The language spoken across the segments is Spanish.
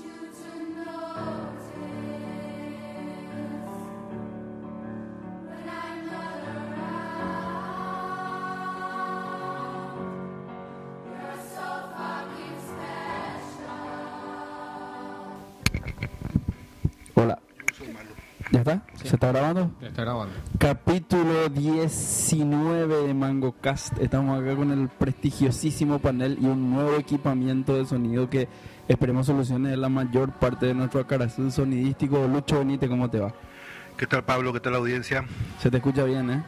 you to know. ¿Ya está? ¿Se está grabando? Ya está grabando. Capítulo 19 de Mango Cast. Estamos acá con el prestigiosísimo panel y un nuevo equipamiento de sonido que esperemos solucione la mayor parte de nuestro acarazú sonidístico. Lucho Benítez, ¿cómo te va? ¿Qué tal Pablo? ¿Qué tal la audiencia? Se te escucha bien, ¿eh?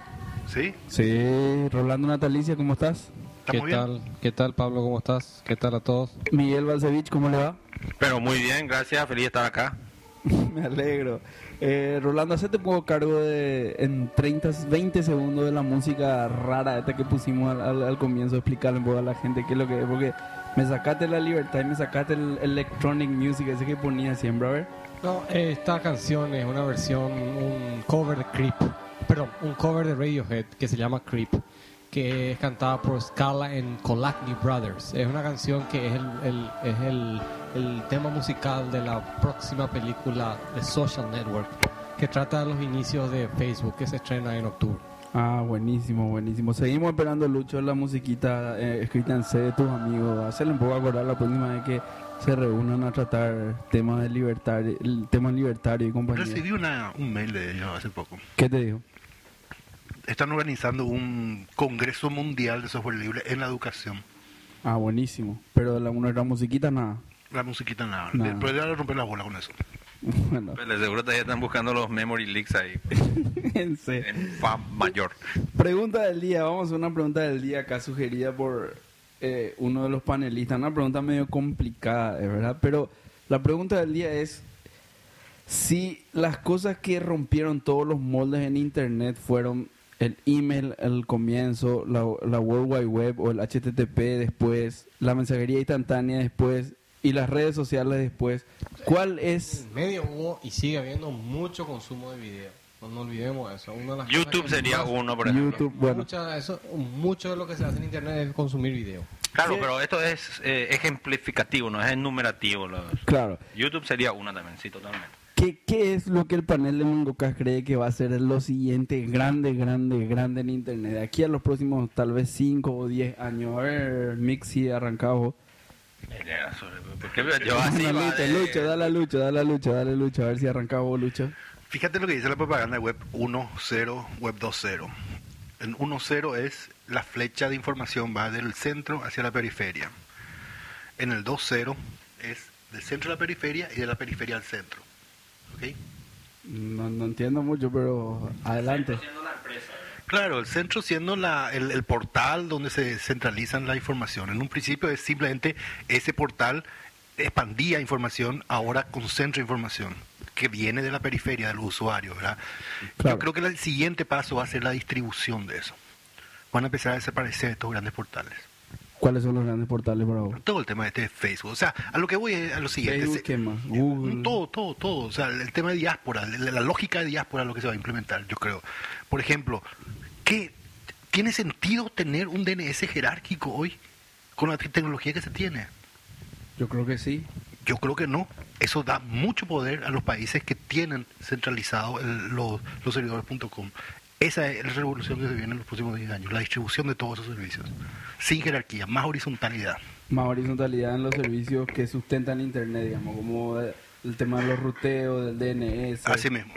¿Sí? Sí. Rolando Natalicia, ¿cómo estás? ¿Qué tal? ¿Qué tal, Pablo? ¿Cómo estás? ¿Qué tal a todos? Miguel Balcevich, ¿cómo le va? Pero muy bien, gracias, feliz de estar acá. Me alegro. Eh, Rolando, hacete poco cargo de en 30, 20 segundos de la música rara esta que pusimos al, al- al comienzo, explicarle un poco a la gente qué es lo que es, porque me sacaste la libertad y me sacaste el electronic music ese que ponía siempre, a ver. No, esta canción es una versión, un cover de Creep. Perdón, un cover de Radiohead que se llama Creep, que es cantada por Scala en Colacny Brothers. Es una canción que es el, el- es el, el tema musical de la próxima película de Social Network, que trata de los inicios de Facebook, que se estrena en octubre. Ah, buenísimo, buenísimo. Seguimos esperando, Lucho, la musiquita eh, escrita en C de tus amigos. Hacerle un poco acordar la próxima vez que se reúnan a tratar temas de el tema libertario y compañía. Recibí una, un mail de ellos hace poco. ¿Qué te digo? Están organizando un congreso mundial de software libre en la educación. Ah, buenísimo. Pero la, nuestra musiquita, nada. La musiquita nada. Nada. Pero ya le romper la bola con eso. bueno, Pues de seguro todavía están buscando los memory leaks ahí, en en FAB mayor. Pregunta del día. Vamos a una pregunta del día acá sugerida por eh, uno de los panelistas. Una pregunta medio complicada, de verdad. Pero la pregunta del día es si las cosas que rompieron todos los moldes en Internet fueron el email al comienzo, la, la World Wide Web o el HTTP después, la mensajería instantánea después y las redes sociales después, ¿cuál es... En medio hubo y sigue habiendo mucho consumo de video. No nos olvidemos de eso. Una de las cosas YouTube sería más- uno, por ejemplo. YouTube, bueno, Mucha- eso, mucho de lo que se hace en internet es consumir video. Claro, Sí. pero esto es eh, ejemplificativo, no es enumerativo. lo- claro. YouTube sería una también, sí, totalmente. ¿Qué, ¿Qué es lo que el panel de Mangocas cree que va a ser lo siguiente grande, grande, grande en Internet? De aquí a los próximos tal vez 5 o 10 años. A ver, Mixi, arrancado. Sobre- Porque yo así Lucho, de- Lucho, dale a Lucho, dale a Lucho, dale a Lucho. A ver si arrancamos, Lucho. Fíjate lo que dice la propaganda de web 1.0, web 2.0. En 1.0 es la flecha de información va del centro hacia la periferia. En el 2.0 es del centro a la periferia y de la periferia al centro. No, no entiendo mucho, pero adelante. Claro, el centro siendo la, el, el portal donde se centralizan la información. En un principio es simplemente ese portal expandía información, ahora concentra información que viene de la periferia del usuario, ¿verdad? Claro. Yo creo que el siguiente paso va a ser la distribución de eso. Van a empezar a desaparecer estos grandes portales. ¿Cuáles son los grandes portales para vos? Todo el tema de este Facebook. O sea, a lo que voy es a lo siguiente. Facebook, ¿qué más? Google. Todo, todo, todo. O sea, el tema de diáspora, la, la lógica de diáspora es lo que se va a implementar, yo creo. Por ejemplo, ¿qué tiene sentido tener un DNS jerárquico hoy con la tecnología que se tiene? Yo creo que sí. Yo creo que no. Eso da mucho poder a los países que tienen centralizado el- los, los servidores.com. Esa es la revolución que se viene en los próximos 10 años, la distribución de todos esos servicios. Sin jerarquía, más horizontalidad. Más horizontalidad en los servicios que sustentan Internet, digamos, como el tema de los ruteos, del DNS. Así mismo.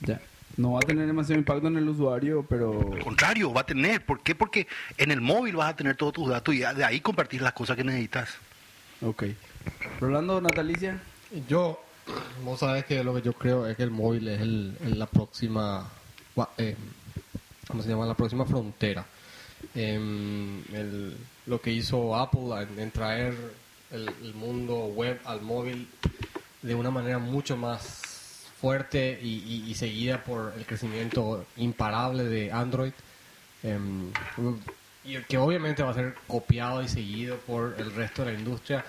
Ya. No va a tener demasiado impacto en el usuario, pero Al contrario, va a tener. ¿Por qué? Porque en el móvil vas a tener todos tus datos y de ahí compartir las cosas que necesitas. Ok. Rolando, Natalicia. Yo, vos sabés que lo que yo creo es que el móvil es el, el- la próxima, eh, ¿cómo se llama? La próxima frontera. Em, lo que hizo Apple en, traer el, mundo web al móvil de una manera mucho más fuerte y, seguida por el crecimiento imparable de Android. em, y que obviamente va a ser copiado y seguido por el resto de la industria.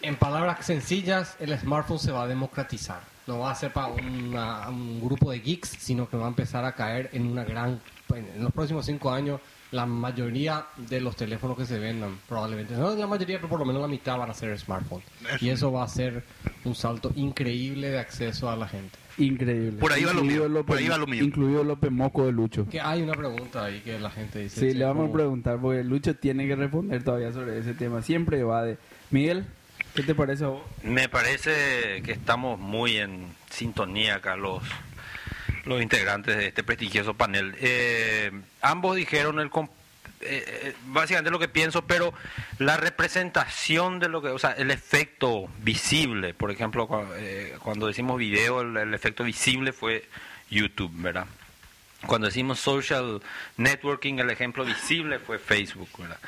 En palabras sencillas, el smartphone se va a democratizar. No va a ser para una- un grupo de geeks, sino que va a empezar a caer en una gran... En los próximos cinco años, la mayoría de los teléfonos que se vendan, probablemente, no la mayoría, pero por lo menos la mitad van a ser smartphones. Y eso va a ser un salto increíble de acceso a la gente. Increíble. Por ahí va lo mío, por ahí va lo mío. Incluido López Moco de Lucho. Que hay una pregunta ahí que la gente dice. Sí, che, le vamos a ¿cómo- preguntar porque Lucho tiene que responder todavía sobre ese tema. Siempre va de... Miguel, ¿qué te parece a vos? Me parece que estamos muy en sintonía acá los, los integrantes de este prestigioso panel. Eh, ambos dijeron el eh, eh, básicamente lo que pienso, pero la representación de lo que, o sea, el efecto visible, por ejemplo, eh, cuando decimos video, el, el efecto visible fue YouTube, ¿verdad? Cuando decimos social networking, el ejemplo visible fue Facebook, ¿verdad?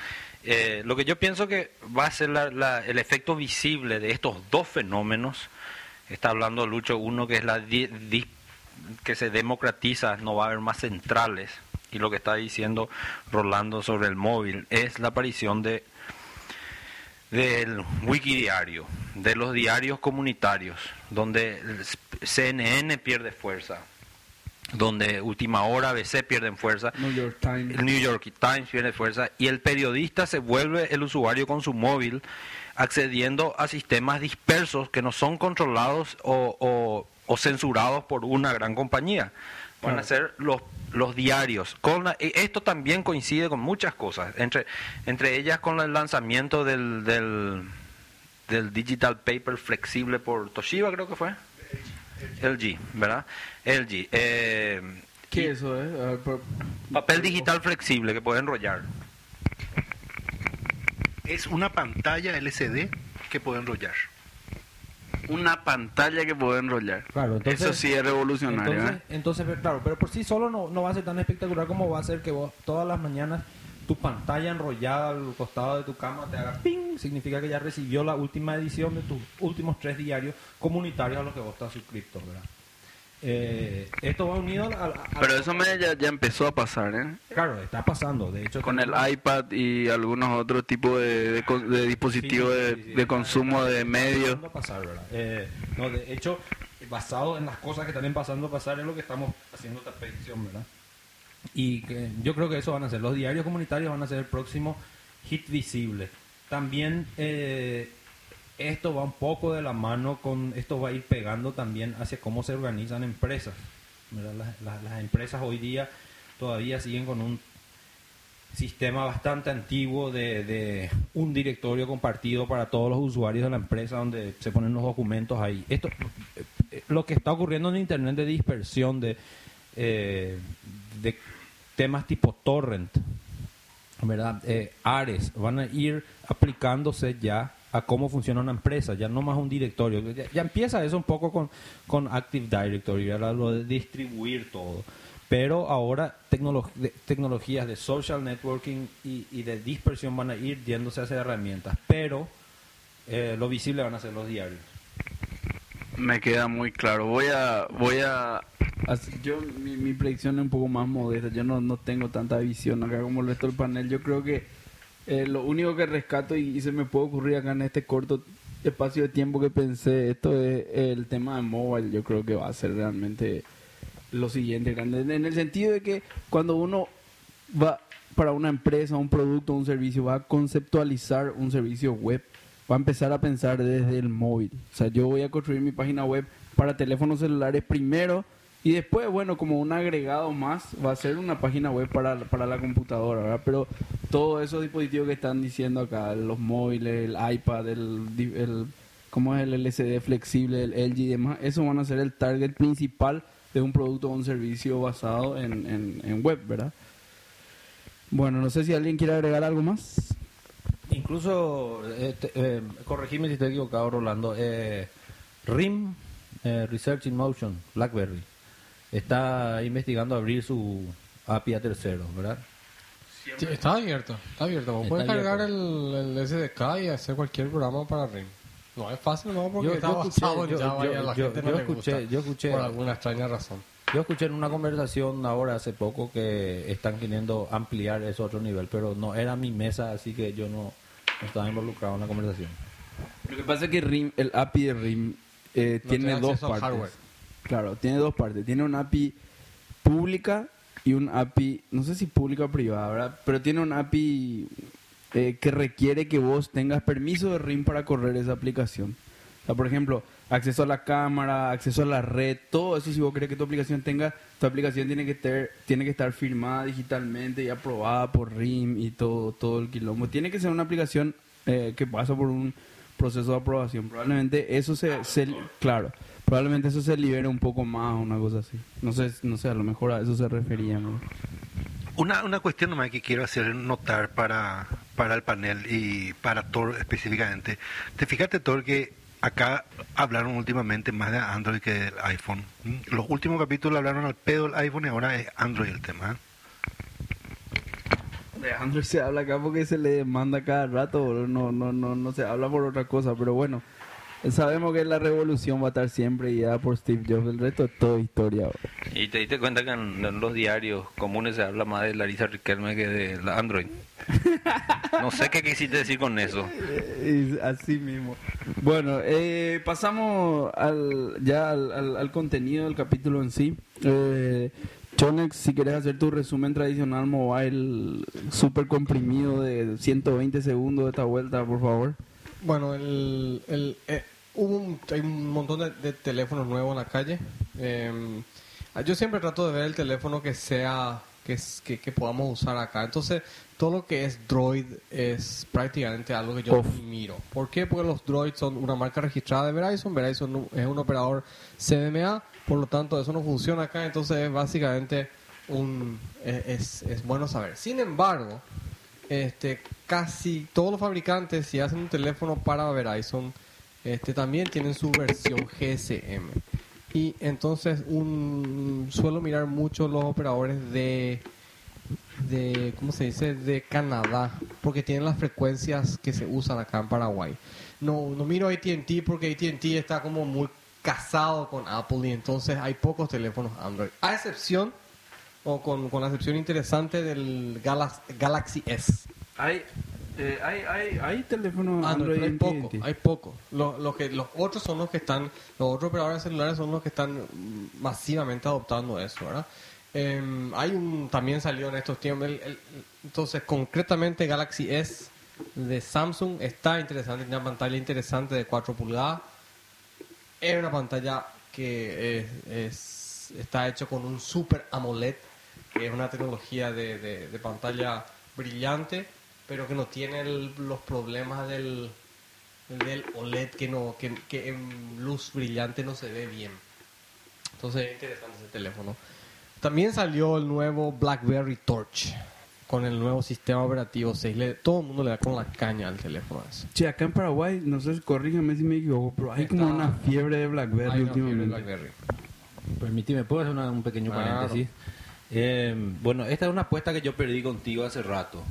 Eh, lo que yo pienso que va a ser la- el efecto visible de estos dos fenómenos, está hablando Lucho, uno que es la que se democratiza, no va a haber más centrales, y lo que está diciendo Rolando sobre el móvil es la aparición de del wikidiario, de los diarios comunitarios, donde CNN pierde fuerza, donde Última Hora, ABC pierden fuerza, New York Times. el New York Times pierde fuerza y el periodista se vuelve el usuario con su móvil accediendo a sistemas dispersos que no son controlados o, o- o censurados por una gran compañía. Van a ser los, los diarios. Con la- esto también coincide con muchas cosas, entre, entre ellas con el lanzamiento del, del, del digital paper flexible por Toshiba, creo que fue. LG, ¿verdad? LG. eh, ¿Qué es eso, eh? A ver, por- Papel digital flexible que puede enrollar. Es una pantalla LCD que puede enrollar. Una pantalla que puede enrollar. Claro, entonces- Eso sí es revolucionario, Entonces, ¿eh? entonces, claro, pero por sí solo no, no va a ser tan espectacular como va a ser que vos todas las mañanas tu pantalla enrollada al costado de tu cama te haga ping, significa que ya recibió la última edición de tus últimos tres diarios comunitarios a los que vos estás suscrito, ¿verdad? Eh, esto va unido a, a- a- Pero eso me ya, ya empezó a pasar, ¿eh? Claro, está pasando, de hecho... Con el iPad y algunos otros tipos de, de con- de dispositivos Sí, de, sí, sí, de está- consumo está- de está medios. pasar, ¿verdad? Eh, no, de hecho, basado en las cosas que están pasando a pasar es lo que estamos haciendo esta predicción, ¿verdad? Y que yo creo que eso van a ser, los diarios comunitarios van a ser el próximo hit visible. También eh, esto va un poco de la mano con, esto va a ir pegando también hacia cómo se organizan empresas. las- las empresas hoy día todavía siguen con un sistema bastante antiguo de, de un directorio compartido para todos los usuarios de la empresa donde se ponen los documentos ahí. Esto, eh, eh, lo que está ocurriendo en Internet de dispersión de, eh, de temas tipo torrent, ¿verdad? Eh, Ares van a ir aplicándose ya a cómo funciona una empresa, ya no más un directorio. Ya, empieza eso un poco con, con Active Directory, ¿verdad? lo de distribuir todo. Pero ahora tecnolo- de- tecnologías de social networking y, y de dispersión van a ir yéndose hacia herramientas, pero eh, lo visible van a ser los diarios. Me queda muy claro. Voy a, voy a, as- yo mi, mi predicción es un poco más modesta. Yo no, no tengo tanta visión acá como el resto del panel. Yo creo que eh, lo único que rescato y, y se me puede ocurrir acá en este corto espacio de tiempo que pensé esto es el tema de mobile. Yo creo que va a ser realmente lo siguiente grande en el sentido de que cuando uno va para una empresa, un producto, un servicio, va a conceptualizar un servicio web, va a empezar a pensar desde el móvil. O sea, yo voy a construir mi página web para teléfonos celulares primero y después, bueno, como un agregado más, va a ser una página web para, para la computadora, ¿verdad? Pero todos esos dispositivos que están diciendo acá, los móviles, el iPad, el, el ¿cómo es el LCD flexible, el LG y demás? Eso van a ser el target principal de un producto o un servicio basado en, en, en web, ¿verdad? Bueno, no sé si alguien quiere agregar algo más. Incluso, eh, eh, corregime si estoy equivocado, Rolando, eh, RIM, eh, Research in Motion, BlackBerry, está investigando abrir su API a terceros, ¿verdad? Sí, está abierto, está abierto. Vos Está puedes cargar el, el SDK y hacer cualquier programa para RIM. No es fácil, no, porque Yo- está yo escuché- basado en yo- Java y yo- a la yo- gente no yo le escuché- gusta yo escuché- por alguna extraña razón. Yo escuché en una conversación ahora hace poco que están queriendo ampliar ese otro nivel, pero no era mi mesa, así que yo no, no estaba involucrado en la conversación. Lo que pasa es que RIM, el API de RIM eh, No tiene tiene dos partes. hardware. Claro, tiene dos partes. Tiene una API pública y un API, no sé si pública o privada, ¿verdad? Pero tiene un API eh, que requiere que vos tengas permiso de RIM para correr esa aplicación. O sea, por ejemplo, acceso a la cámara, acceso a la red, todo eso si vos querés que tu aplicación tenga, tu aplicación tiene que ter, tiene que estar firmada digitalmente y aprobada por RIM y todo, todo el quilombo. Tiene que ser una aplicación eh, que pasa por un proceso de aprobación. Probablemente eso se, se- claro, probablemente eso se libere un poco más o una cosa así. No sé, no sé, a lo mejor a eso se refería, ¿no? Una, una cuestión nomás que quiero hacer notar para, para el panel y para Thor específicamente. Te fijaste, Thor, que acá hablaron últimamente más de Android que del iPhone. ¿Mm? Los últimos capítulos hablaron al pedo del iPhone y ahora es Android el tema. ¿eh? De Android se habla acá porque se le demanda cada rato, no, no, no, no se habla por otra cosa, pero bueno, sabemos que la revolución va a estar siempre guiada por Steve Jobs, el resto es todo historia. Y te diste cuenta que en, en los diarios comunes se habla más de Larisa Riquelme que de la Android. No sé qué quisiste decir con eso. Eh, y así mismo. Bueno, eh, pasamos al, ya al, al- al contenido del capítulo en sí. Eh, Chonex, si quieres hacer tu resumen tradicional mobile súper comprimido de 120 segundos de esta vuelta, por favor. Bueno, el, el, eh, hubo un, hay un montón de, de teléfonos nuevos en la calle. Eh, yo siempre trato de ver el teléfono que sea que, que, que podamos usar acá. Entonces, todo lo que es Droid es prácticamente algo que yo Uf. miro. ¿Por qué? Porque los Droid son una marca registrada de Verizon. Verizon es un operador CDMA, por lo tanto, eso no funciona acá. Entonces, es básicamente un, es, es bueno saber. Sin embargo, este, casi todos los fabricantes, si hacen un teléfono para Verizon, este, también tienen su versión GSM. Y entonces un, suelo mirar mucho los operadores de, de, ¿cómo se dice? De Canadá, porque tienen las frecuencias que se usan acá en Paraguay. No, no miro AT&T porque AT&T está como muy casado con Apple y entonces hay pocos teléfonos Android. A excepción o con, con la excepción interesante del Galax- Galaxy S. Hay, eh, hay, hay, hay teléfonos Android, Android pero hay poco, hay poco. Lo, lo que, los otros son los que están, los otros operadores celulares son los que están masivamente adoptando eso, ¿verdad? Em, hay un, también salió en estos tiempos, el- el- entonces concretamente Galaxy S de Samsung está interesante, tiene una pantalla interesante de 4 pulgadas. Es una pantalla que es, es- está hecho con un Super AMOLED, que es una tecnología de, de- de pantalla brillante, pero que no tiene el- los problemas del, del OLED, que, no, que, que en luz brillante no se ve bien. Entonces es interesante ese teléfono. También salió el nuevo BlackBerry Torch con el nuevo sistema operativo 6. Le- todo el mundo le da con la caña al teléfono ese. Che, acá en Paraguay, no sé, corrígeme si me equivoco, pero hay como una fiebre de BlackBerry Hay una fiebre últimamente. Permíteme, ¿puedo hacer una- un pequeño Claro. Eh, bueno, esta es una apuesta que yo perdí contigo hace rato,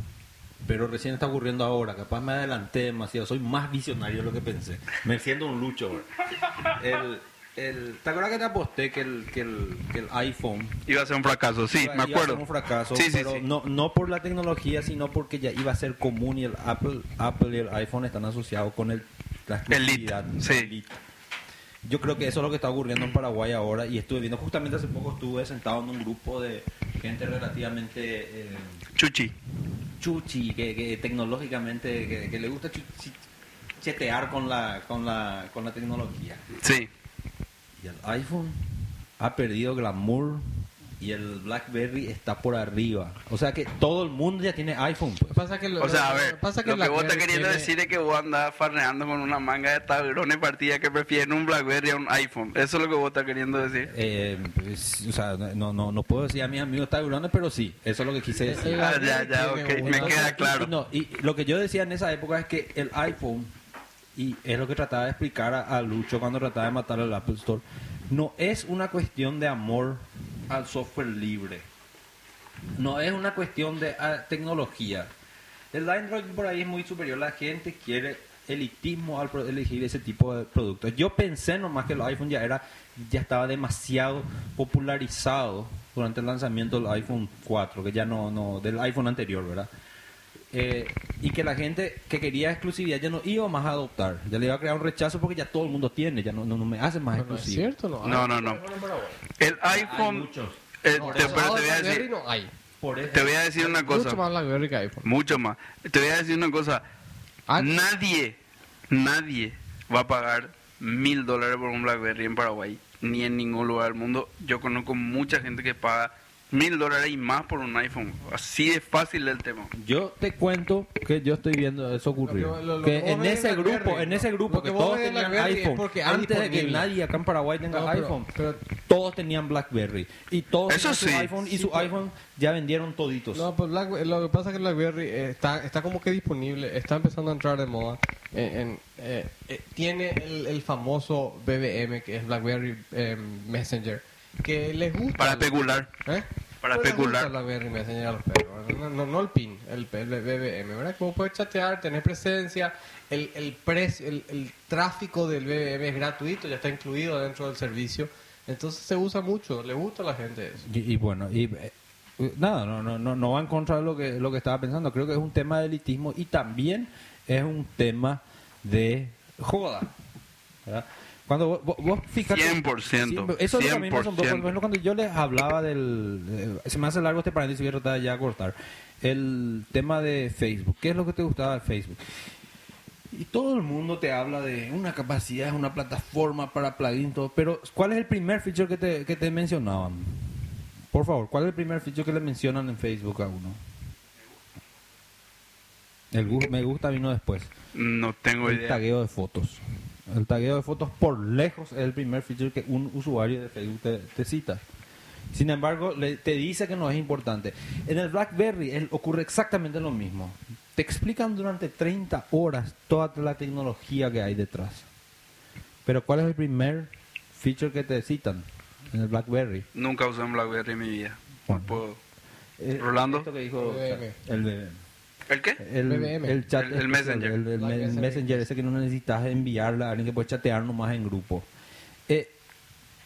pero recién está ocurriendo ahora. Capaz me adelanté demasiado, soy más visionario de lo que pensé. Me siento un lucho. ahora. El, el, ¿Te acuerdas que te aposté que el, que el, que el iPhone Iba a ser un fracaso, sí, iba- me iba a acuerdo. ser un fracaso, Sí, pero sí. No, no por la tecnología, sino porque ya iba a ser común y el Apple, Apple y el iPhone están asociados con el, la exclusividad. Yo creo que eso es lo que está ocurriendo en Paraguay ahora y estuve viendo justamente hace poco estuve sentado en un grupo de gente relativamente eh, Chuchi. chuchi que, que tecnológicamente que, que le gusta chu- chi- chetear con la con la con la tecnología Sí. y el iPhone ha perdido glamour y el BlackBerry está por arriba. O sea que todo el mundo ya tiene iPhone. pues. Pasa que lo- O sea, a lo- ver, pasa lo que vos estás queriendo tiene- decir es que vos andás farneando con una manga de tablones partida que prefieren un BlackBerry a un iPhone. Eso es lo que vos estás queriendo decir. Eh, pues, o sea, no, no, no puedo decir a mis amigos taburones, pero sí, eso es lo que quise decir. Ah, ya, ya, ok, me queda claro. y no, y lo que yo decía en esa época es que el iPhone, y es lo que trataba de explicar a, a Lucho cuando trataba de matar al Apple Store, no es una cuestión de amor al software libre. No es una cuestión de ah, tecnología. El Android por ahí es muy superior. La gente quiere elitismo al elegir ese tipo de productos. Yo pensé nomás que el iPhone ya era ya estaba demasiado popularizado durante el lanzamiento del iPhone 4, que ya no, no del iPhone anterior, ¿verdad? Eh, y que la gente que quería exclusividad ya no iba más a adoptar, ya le iba a crear un rechazo porque ya todo el mundo tiene, ya no, no, no me hace más No, no es exclusivo. cierto, no. No. El iPhone. Eh, No, te, pero te voy a decir, no hay. Por eso- te voy a decir una cosa. Mucho más BlackBerry que iPhone. Mucho más. Te voy a decir una cosa. Ah. Nadie, nadie va a pagar mil dólares por un BlackBerry en Paraguay, ni en ningún lugar del mundo. Yo conozco mucha gente que paga mil dólares y más por un iPhone. Así de fácil el tema. Yo te cuento que yo estoy viendo eso ocurrió. Lo que- lo- lo que que vos en ese en grupo, en ese grupo que todos tenían iPhone, porque antes de que nadie acá en Paraguay tenga No, iPhone, pero- todos tenían BlackBerry y todos Eso su sí. iPhone y su iPhone ya vendieron toditos. No, pues Black- lo que pasa es que BlackBerry eh, está, está como que disponible, está empezando a entrar de moda. En, en, eh, eh, tiene el, el famoso BBM, que es BlackBerry eh, Messenger, que les gusta. Para especular. ¿Eh? Para especular. a los perros, no, no, no el PIN, el, el BBM, ¿verdad? Como puedes chatear, tener presencia, el, el precio, el, el tráfico del BBM es gratuito, ya está incluido dentro del servicio. Entonces se usa mucho, le gusta a la gente eso. Y, y bueno, y eh, nada, no, no, no, no va en contra de lo que, lo que estaba pensando. Creo que es un tema de elitismo y también es un tema de joda. ¿verdad? Cuando vos, vos- fíjate... 100%, siempre- eso es lo que a mí me asombró. 100%. Por ejemplo, cuando yo les hablaba del... eh, se me hace largo este paréntesis, voy a tratar de ya cortar. El tema de Facebook. ¿Qué es lo que te gustaba de Facebook? Y todo el mundo te habla de una capacidad, una plataforma para plugin, todo. Pero, ¿cuál es el primer feature que te, que te mencionaban? Por favor, ¿cuál es el primer feature que le mencionan en Facebook a uno? El me gusta vino después. No tengo El idea. tagueo de fotos. El tagueo de fotos por lejos es el primer feature que un usuario de Facebook te, te cita. Sin embargo, le- te dice que no es importante. En el BlackBerry el- ocurre exactamente lo mismo. Te explican durante 30 horas toda la tecnología que hay detrás. Pero ¿cuál es el primer feature que te citan en el BlackBerry? Nunca usé un BlackBerry en mi vida. No Bueno. puedo. Eh, Rolando. esto que dijo BBM. el BBM. ¿El qué? El, BBM. el chat El- el Messenger. el, el Messenger. messenger ese que no necesitas enviarle a alguien que puede chatear nomás en grupo Eh,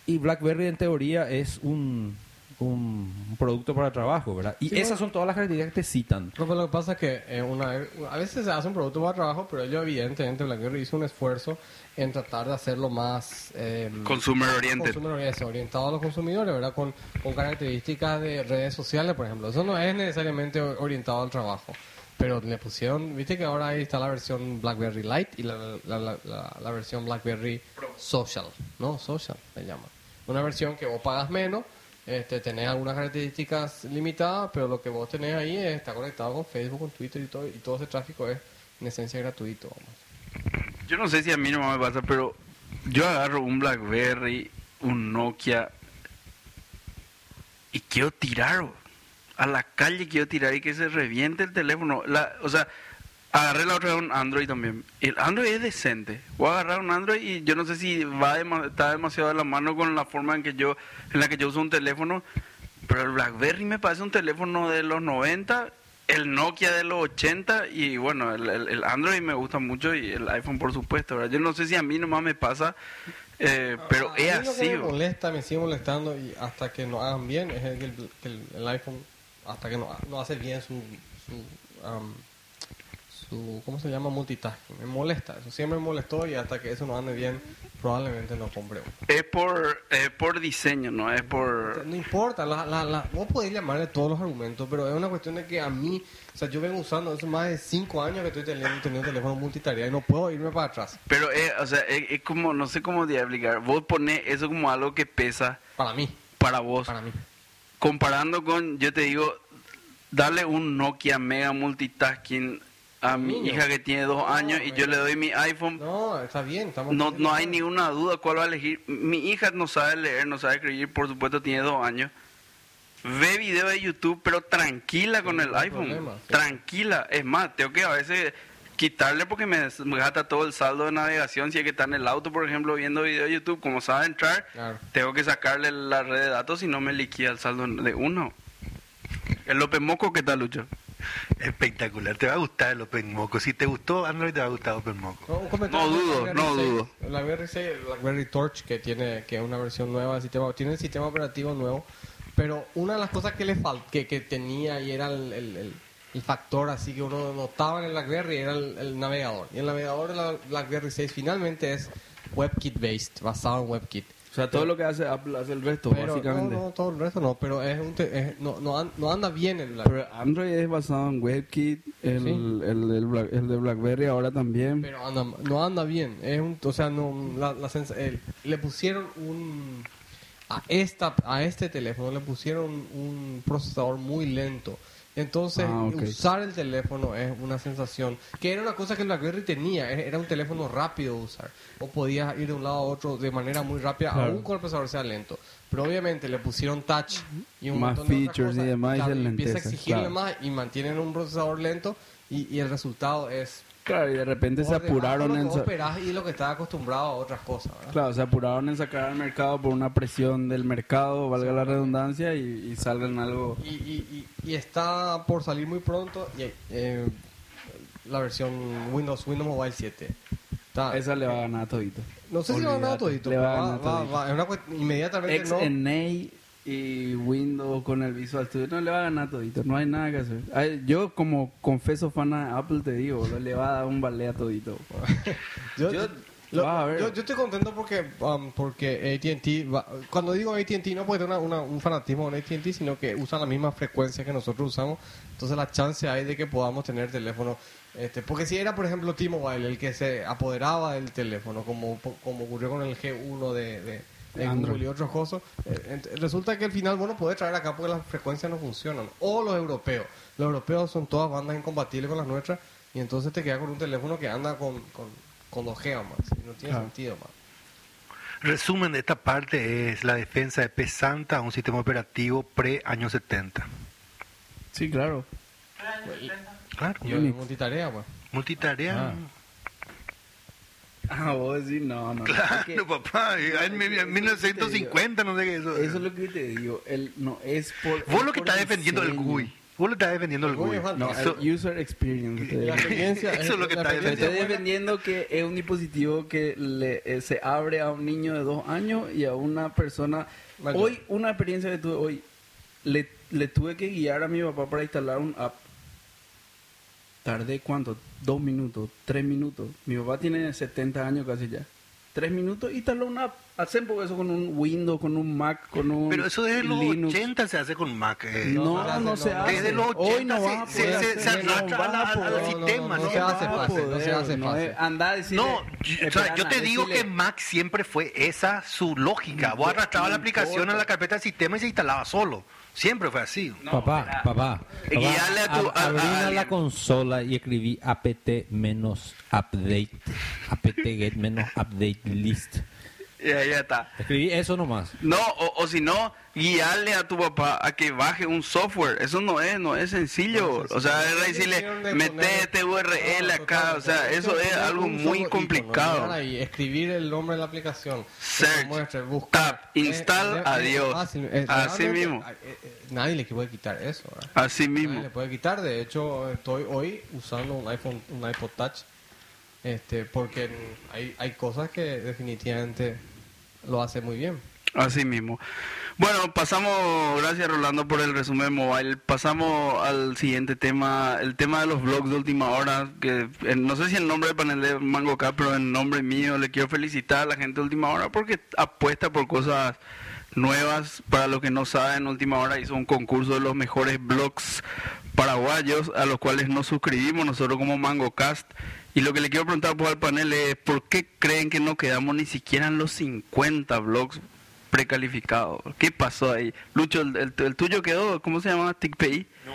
y BlackBerry en teoría es un, un, producto para trabajo ¿verdad? y Sí, esas bueno. son todas las características que te citan No, pero lo que pasa es que eh, una, a veces se hace un producto para trabajo, pero ellos evidentemente BlackBerry hizo un esfuerzo en tratar de hacerlo más eh, Consumer oriented. consumer oriented, orientado a los consumidores, ¿verdad? Con, con características de redes sociales, por ejemplo. Eso no es necesariamente orientado al trabajo. Pero le pusieron, viste que ahora ahí está la versión BlackBerry Lite y la, la, la, la- versión BlackBerry Social, ¿no? Social se llama. Una versión que vos pagas menos, este, tenés algunas características limitadas, pero lo que vos tenés ahí es- está conectado con Facebook, con Twitter y todo, y todo ese tráfico es en esencia gratuito. Vamos. Yo no sé si a mí no me pasa, pero yo agarro un BlackBerry, un Nokia y quiero tirar bro. A la calle, quiero tirar y que se reviente el teléfono. La, o sea, agarré la otra vez un Android también. El Android es decente. Voy a agarrar un Android y yo no sé si va dema- está demasiado de la mano con la forma en que yo en la que yo uso un teléfono, pero el BlackBerry me parece un teléfono de los 90 el Nokia de los 80 y bueno, el, el- el Android me gusta mucho y el iPhone por supuesto, ¿verdad? Yo no sé si a mí nomás me pasa, eh, pero A es mí lo así. que me molesta, me sigue molestando y hasta que no hagan bien es el iPhone, hasta que no, no hace bien su, su, am, su, ¿cómo se llama? Multitasking. Me molesta, eso siempre me molestó y hasta que eso no ande bien probablemente no compre uno. Es por, es por diseño, no es por... No importa, la, la, la, vos podés llamarle todos los argumentos, pero es una cuestión de que a mí, o sea, yo vengo usando eso más de 5 años que estoy teniendo, teniendo teléfono multitarea y no puedo irme para atrás. Pero es, o sea, es, es como, no sé cómo te explicar, vos ponés eso como algo que pesa Para mí, para vos. para mí. Comparando con, yo te digo, darle un Nokia Mega Multitasking a mi Niño. hija que tiene dos No, años y yo le doy mi iPhone. No, está bien, estamos... No, no hay ninguna duda cuál va a elegir. Mi hija no sabe leer, no sabe escribir, por supuesto tiene dos años. Ve video de YouTube, pero tranquila con el iPhone. problema, sí. Tranquila. Es más, tengo que a veces quitarle porque me, me gasta todo el saldo de navegación. Si es que está en el auto, por ejemplo, viendo video de YouTube, como sabe entrar, Claro. tengo que sacarle la red de datos si no me liquida el saldo de uno. El López Moco, ¿qué tal, Lucho? Espectacular. Te va a gustar el Open Moco. Si te gustó Android, te va a gustar Open Moco. No, dudo, no 6. dudo. El BlackBerry 6, el BlackBerry Torch, que tiene que es una versión nueva del sistema, tiene el sistema operativo nuevo, pero una de las cosas que le fal que, que tenía y era el, el- el- el factor así que uno notaba en el BlackBerry era el, el navegador. Y el navegador de la BlackBerry 6 finalmente es WebKit based, basado en WebKit. O sea, todo lo que hace Apple hace el resto, Pero, básicamente. No, no, todo el resto no, pero es un te- es- no, no, an- no anda bien el Pero BlackBerry. Android es basado en WebKit, el, Sí. el, del Black- el de BlackBerry ahora también. Pero anda, no anda bien. Es un, o sea, no, la, la le pusieron un a esta a este teléfono le pusieron un procesador muy lento. Entonces, Ah, usar el teléfono es una sensación que era una cosa que el BlackBerry tenía, e- era un teléfono rápido de usar. O podías ir de un lado a otro de manera muy rápida, Claro. aún con el procesador sea lento. Pero obviamente le pusieron touch y un Más montón de features y cosas, demás, y claro, y empieza a exigirle claro. más y mantienen un procesador lento y, y el resultado es Claro, y de repente se debajo apuraron en... esperás y lo que estás acostumbrado a otras cosas, ¿verdad? Claro, se apuraron en sacar al mercado por una presión del mercado, valga la redundancia, y, y salgan algo... Y, y, y, está por salir muy pronto eh, la versión Windows Windows Mobile 7. Está- Esa le va a ganar a todito. no sé si le va a ganar Olvídate, todito, le va a va- ganar va- todito. va- es una inmediatamente no. Y Windows con el Visual Studio no le va a ganar todito, no hay nada que hacer. Ay, Yo como confeso fan de Apple te digo, le va a dar un ballet a todito. Yo, Yo- lo- a ver. yo- yo estoy contento porque um, porque AT&T cuando digo AT&T no puede tener una- una- un fanatismo con AT&T sino que usan la misma frecuencia que nosotros usamos entonces la chance hay de que podamos tener teléfono este porque si era por ejemplo T-Mobile el que se apoderaba del teléfono como como ocurrió con el G1 de, de, Google y otros cosas eh, resulta que al final bueno puede traer acá porque las frecuencias no funcionan o los europeos los europeos son todas bandas incompatibles con las nuestras y entonces te quedas con un teléfono que anda con, con, con 2G o más y no tiene Claro. sentido más Resumen de esta parte es la defensa de Pesanta a un sistema operativo pre-años 70. Sí, claro. Claro. y Unix. multitarea pues Multitarea. Ah, vos decís, no, no. Claro, papá. En es que- en 1950, no sé qué es eso. Eso es lo que te digo, el, no, es por... Vos es lo que estás defendiendo el. GUI. Vos lo estás defendiendo el GUI No, Eso- el user experience. la experiencia Eso es lo que la está Te experiencia estoy defendiendo que es un dispositivo que le, eh, se abre a un niño de dos años y a una persona. Mayor. Hoy, una experiencia que tuve hoy, le, le tuve que guiar a mi papá para instalar un app. Tardé cuánto? Dos minutos, tres minutos. Mi papá tiene 70 años casi ya. Tres minutos y instaló una app. Hacen por eso con un Windows, con un Mac, con un Pero eso desde los Linux. 80 se hace con Mac. eh. No, No, se hace. Desde los 80 Hoy no vas a se- se- se hacer, no arrastra al- sistema, no no se hace fácil, no se hace no fácil. es- Anda a decirle, No, yo, o sea, espera, yo te digo decirle- que Mac siempre fue esa su lógica. Vos arrastrabas la aplicación a la carpeta del sistema y se instalaba solo. Siempre fue así. No, papá, espera. papá, Guiarle a tu- a- a abrí a la consola y escribí apt menos update, apt get menos update list. Ya, ya está. Escribí eso nomás. No, o, o si no, guiarle a tu papá a que baje un software. Eso no es, no es sencillo. O sea, es decirle, mete este URL No, acá. total, O sea, es eso es algo muy icono, complicado. ahí, escribir el nombre de la aplicación. Search, muestre, buscar. tap, install, Eh, eh, adiós. fácil, eh, Así mismo. eh, eh, Nadie le puede quitar eso. ¿verdad? Así Nadie mismo. le puede quitar. De hecho, estoy hoy usando un iPhone, un iPod Touch, este, porque hay, hay cosas que definitivamente lo hace muy bien. Así mismo. Bueno, pasamos, gracias Rolando por el resumen mobile. Pasamos al siguiente tema, el tema de los blogs de última hora, que eh, no sé si el nombre del panel de Mango K, pero en nombre mío le quiero felicitar a la gente de última hora porque apuesta por cosas nuevas. Para los que no saben, última hora hizo un concurso de los mejores blogs paraguayos a los cuales nos suscribimos nosotros como MangoCast. Y lo que le quiero preguntar pues, al panel es, ¿por qué creen que no quedamos ni siquiera en los 50 blogs precalificados? ¿Qué pasó ahí? Lucho, ¿el, el- el tuyo quedó? ¿Cómo se llama? ¿TICPI? No.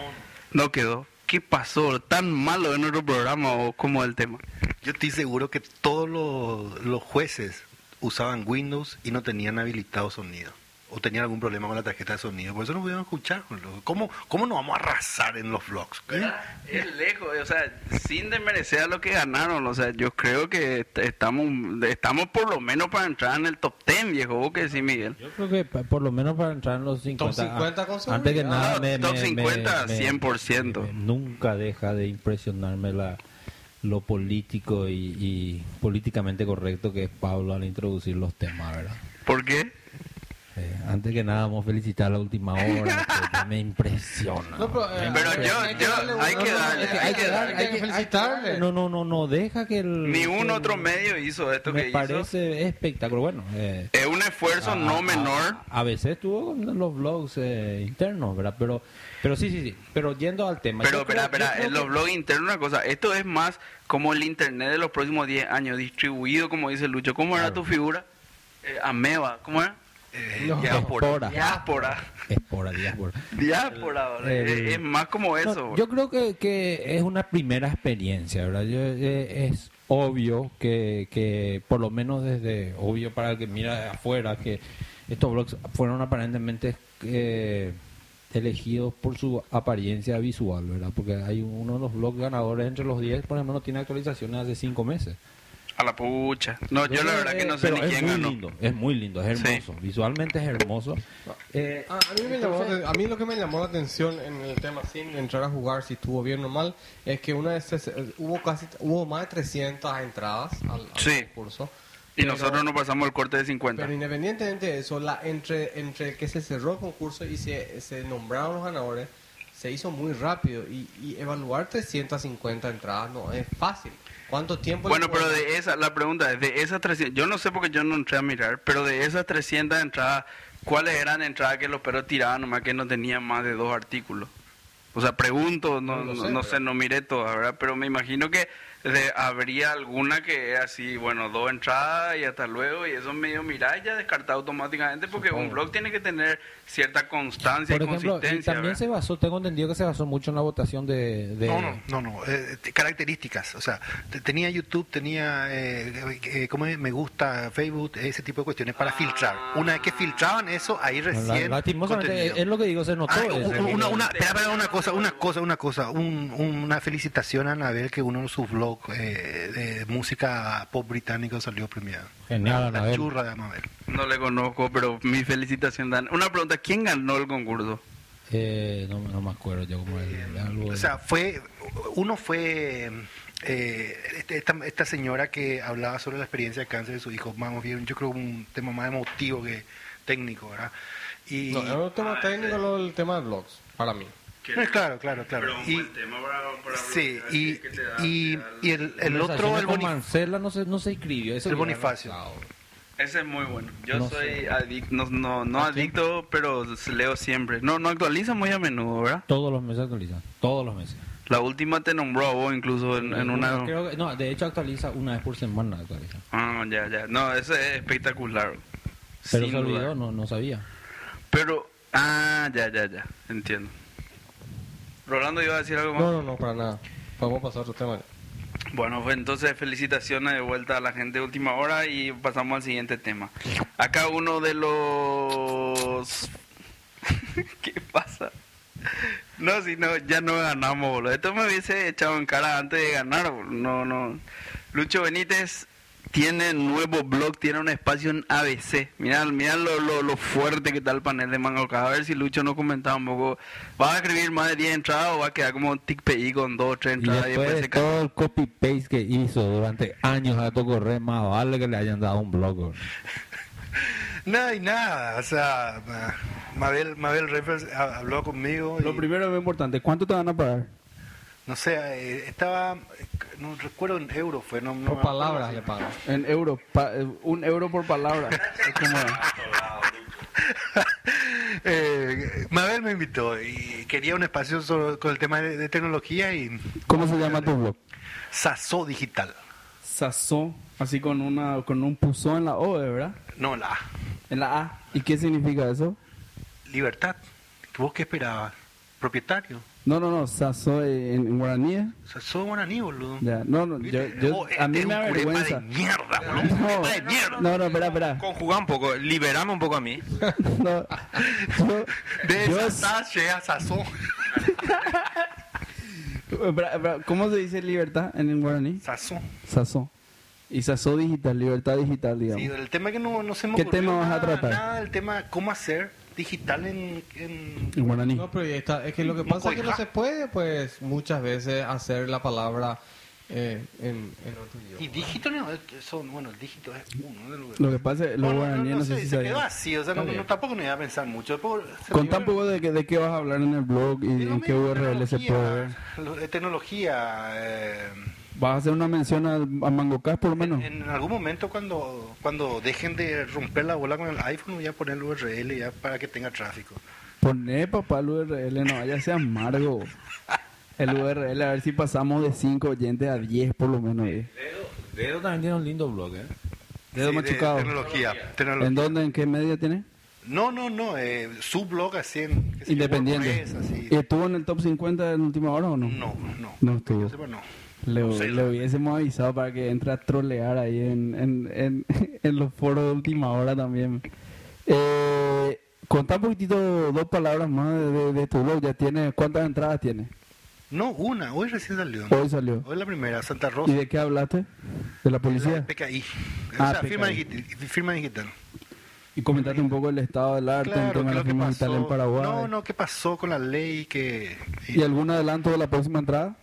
No quedó. ¿Qué pasó? ¿Tan malo en nuestro programa o cómo es el tema? Yo estoy seguro que todos los, los jueces usaban Windows y no tenían habilitado sonido. O tenían algún problema con la tarjeta de sonido. Por eso no pudieron escuchar. ¿Cómo, cómo nos vamos a arrasar en los vlogs? ¿Eh? Es lejos, o sea, sin desmerecer a lo que ganaron, o sea, yo creo que est- estamos estamos por lo menos para entrar en el top 10, viejo, ¿vos qué decís, Miguel? Yo creo que por lo menos para entrar en los 50. Top 50 con Antes que seguridad. nada, No, me, top me- 50, me- 100%. me- nunca deja de impresionarme la lo político y, y políticamente correcto que es Pablo al introducir los temas, ¿verdad? ¿Por qué? Eh, antes que nada, vamos a felicitar a la última hora, que me impresiona. No, pero, eh, Pero yo- hay que yo- darle hay que darle, hay que que darle, darle, hay que felicitarle. No, no, no, no, deja que el... Ni un que- otro medio hizo esto Me que hizo. parece espectacular. Bueno, eh, Es un esfuerzo a- no a- menor. A, veces estuvo con los blogs eh, internos, ¿verdad? Pero, pero sí, sí, sí. Pero yendo al tema. Pero espera, espera, en los blogs internos una cosa, esto es más como el internet de los próximos 10 años, distribuido, como dice Lucho. ¿Cómo era Claro. tu figura? Eh, ameba, ¿cómo era? Eh, No. Diáspora. Diáspora. Espora, diáspora. El- es, más como eso. No, yo creo que, que es una primera experiencia, ¿verdad? Yo- eh, es obvio que, que, por lo menos desde, obvio para el que mira de afuera, que estos blogs fueron aparentemente eh, elegidos por su apariencia visual, ¿verdad? Porque hay uno de los blogs ganadores entre los 10, por ejemplo, no tiene actualizaciones hace 5 meses. A la pucha. No, yo la verdad que no sé ni es quién muy ganó. lindo, es muy lindo, es Sí. hermoso. Visualmente es hermoso. Eh, Ah, a, mí me llamó, a mí lo que me llamó la atención en el tema sin entrar a jugar si estuvo bien o mal es que una vez se- hubo casi hubo más de 300 entradas al, al Sí. concurso Y Pero- nosotros nos pasamos el corte de 50. pero independientemente de eso la entre entre que se cerró el concurso y se, se nombraron los ganadores se hizo muy rápido y, y evaluar 350 entradas no es fácil ¿cuánto tiempo Bueno, pero de esa, la pregunta es, de esas 300, yo no sé porque yo no entré a mirar, pero de esas 300 entradas, ¿cuáles eran entradas que los perros tiraban nomás que no tenían más de dos artículos? O sea, pregunto, no, No no, sé, no pero- sé, no miré todas, ¿verdad? Pero me imagino que de- habría alguna que es así, bueno, dos entradas y hasta luego, y eso medio mirar y ya descartado automáticamente porque un blog tiene que tener cierta constancia por y ejemplo, y consistencia. también ¿verdad? se basó, tengo entendido que se basó mucho en la votación de... de- No, no, no, no. eh, características. O sea, te- tenía YouTube, tenía, eh, eh, ¿cómo es? me gusta, Facebook, ese tipo de cuestiones para filtrar. Una vez que filtraban eso, ahí La- recién. lastimosamente, es, lo que digo, se notó. Ah, ese- una, una, espera, una cosa, una cosa, una cosa, un- una felicitación a Anabel que uno de sus blogs eh, de música pop británica salió premiado. Genial, La Anabel. churra de Anabel. No le conozco, pero mi felicitación, Dan. Una pregunta, ¿quién ganó el concurso? Eh, no, no me acuerdo yo como el- algo... O sea, fue, uno fue eh, este- esta, esta señora que hablaba sobre la experiencia de cáncer de su hijo, más bien, yo creo un tema más emotivo que técnico, ¿verdad? Y, no, es un tema técnico lo- el tema de blogs para mí Eh, claro, claro, claro. Y, tema para, sí, y, y, y el, el otro, el con Bonif- Marcela no se, no se inscribió. Eso El hubiera Bonifacio. Ese es muy bueno. Yo No soy sé. adicto, no, no, no adicto, pero leo siempre. No, no actualiza muy a menudo, ¿verdad? Todos los meses actualizan. Todos los meses. La última te nombró a vos incluso en, en una... Creo que- no, de hecho actualiza una vez por semana. Actualiza. Ah, ya, ya. No, ese es espectacular. Pero Sin se olvidó, duda. no, no sabía. Pero, ah, ya, ya, ya. Entiendo. Rolando iba a decir algo más. no no no para nada podemos pasar a otro tema Bueno, pues entonces felicitaciones de vuelta a la gente de última hora y pasamos al siguiente tema. Acá uno de los... ¿Qué pasa? No, si no, ya no ganamos, boludo. Esto me hubiese echado en cara antes de ganar, boludo. No, no. Lucho Benítez tiene nuevo blog, tiene un espacio en ABC. Mira, mira lo, lo, lo fuerte que está el panel de Manga. A ver si Lucho no comentaba un poco. ¿Va a escribir más de 10 entradas o va a quedar como TicPI con 2 o 3 Y entradas y después después de se cae? todo el copy-paste que hizo durante años a correr más vale que le hayan dado un blog. Nada y nada, o sea, ma- Mabel, Mabel Reffers ha- habló conmigo y, Lo primero es importante, ¿cuánto te van a pagar? No sé, eh, estaba, no recuerdo en euro fue, no, no por palabras le pagan En euros, pa- eh, un euro por palabra. Es como- Eh, Mabel me invitó y quería un espacio sobre- con el tema de, de tecnología y ¿Cómo se llama tu blog? Sasso Digital. Sazó, así con una con un puso en la O, ¿verdad? No, la A. En la A. ¿Y qué significa eso? Libertad. ¿Vos qué esperabas? ¿Propietario? No, no, no, Sazó en, en guaraní. ¿eh? Sasso guaraní, boludo. Ya, no, no, yo, yo- Oh, a mí este me avergüenza. de mierda, boludo. No, de mierda. no, no, espera, espera. Conjuga un poco, liberame un poco a mí. No, yo, De yo- llega ¿Cómo se dice libertad en guaraní? Sasso. Sazó. Y Sazó digital, libertad digital, digamos. Sí, el tema que no, no se me ¿Qué tema vas a tratar? Nada, el tema cómo hacer digital en... en- En guaraní. No, pero está, es que lo que No pasa es que no se puede, pues, muchas veces hacer la palabra eh, en, en otro idioma. Y dígito no, son, bueno, el dígito es uno. de los- Lo que pasa es que los Bueno, guaraníes no, sé si se quedó así, o sea, no, no, tampoco me iba a pensar mucho. Después se Contá me un poco de, qué- de qué vas a hablar en el blog y en qué URL se puede ver. tecnología. eh, ¿Vas a hacer una mención a, a MangoCast por lo menos? en, en algún momento cuando cuando dejen de romper la bola con el iPhone voy a poner el URL ya para que tenga tráfico. Poné papá el URL, no vaya a ser amargo. El URL, a ver si pasamos de 5 oyentes a 10 por lo menos. eh. Dedo, Dedo también tiene un lindo blog, ¿eh? Dedo Sí, de machucado. tecnología, tecnología. ¿En dónde? ¿En qué medio tiene? No, no, no, eh, su blog así en... yo, Independiente. WordPress, así. ¿Y ¿Estuvo en el top 50 en última hora o no? No, no. No estuvo. Sepa, no. Le, No sé, le hubiésemos avisado para que entre a trolear ahí en, en, en, en los foros de última hora también. Eh, contá un poquitito, dos palabras más de, de- de tu blog. ¿Ya tiene, ¿Cuántas entradas tiene? No, una, hoy recién salió. Hoy salió. Hoy la primera, Santa ¿Y Rosa. de qué hablaste? ¿De la policía? PKI. Ah, o sea, PKI. Firma, digital, firma digital. Y comentaste un poco el estado del arte, Claro, tema de ¿qué es la en? Paraguay. No, no, ¿qué pasó con la ley que... ¿Y algún adelanto de la próxima entrada?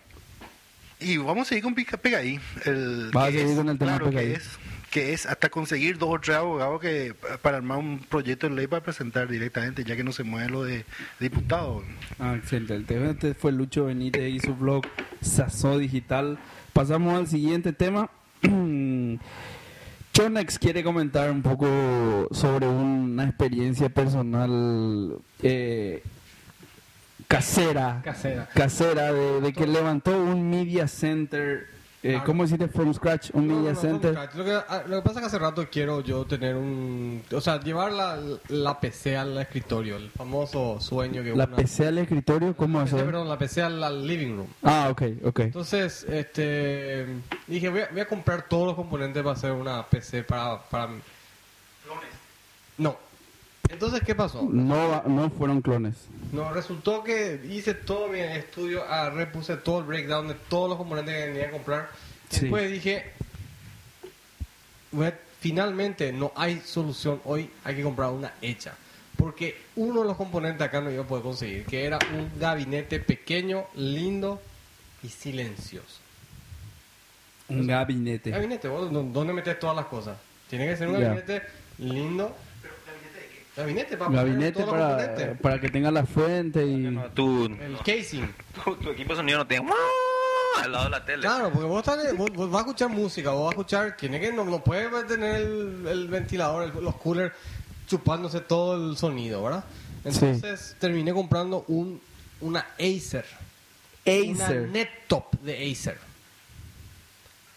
Y vamos a seguir con Pica- PKI. El, Vas a seguir es- con el tema claro. Que es, que es hasta conseguir dos o tres abogados que para armar un proyecto de ley para presentar directamente, ya que no se mueve lo de diputado. Ah, excelente. Este fue Lucho Benítez y su blog Sazo Digital. Pasamos al siguiente tema. Chonex quiere comentar un poco sobre una experiencia personal eh, casera, Casera. casera de, de que levantó un media center. Eh, Ah. ¿Cómo decirte? From scratch, un No, media no, center. Lo que, ah, lo que pasa es que hace rato quiero yo tener un... O sea, llevar la, la PC al escritorio, el famoso sueño que La una- PC al escritorio, ¿cómo PC, hacer? perdón, la PC al, al living room. Ah, ok, ok. Entonces, este, dije, voy a, voy a comprar todos los componentes para hacer una PC para... para... No. Entonces, ¿qué pasó? No, no fueron clones. No, resultó que hice todo mi estudio, agarré, puse todo el breakdown de todos los componentes que tenía que comprar. Sí. Después dije, finalmente no hay solución hoy, hay que comprar una hecha. Porque uno de los componentes acá no iba a poder conseguir, que era un gabinete pequeño, lindo y silencioso. Un gabinete. Gabinete, vos, ¿dó- ¿dónde metes todas las cosas? Tiene que ser un Ya. gabinete lindo. ¿Gabinete para Gabinete para, que tenga la fuente y... Tu, El casing. tu, tu equipo de sonido no tiene al lado de la tele. Claro, porque vos, estás- vos- vos vas a escuchar música, vos vas a escuchar, tiene que no, no puede tener el, el ventilador, el- los coolers chupándose todo el sonido, ¿verdad? Entonces terminé comprando un una Acer, una Acer. Nettop de Acer.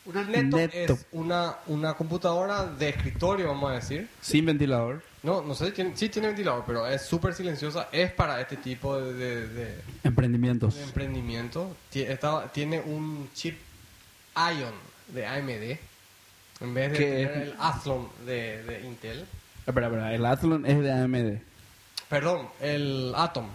Una Nettop Nettop. es una, una computadora de escritorio, vamos a decir. Sin ventilador. No, no sé, tiene, sí tiene ventilador, pero es súper silenciosa. Es para este tipo de- de- de, Emprendimientos. de emprendimiento. Está- tiene un chip Ion de AMD en vez de ¿Qué tener el Athlon de, de Intel. Espera, espera, el Athlon es de AMD. Perdón, el Atom.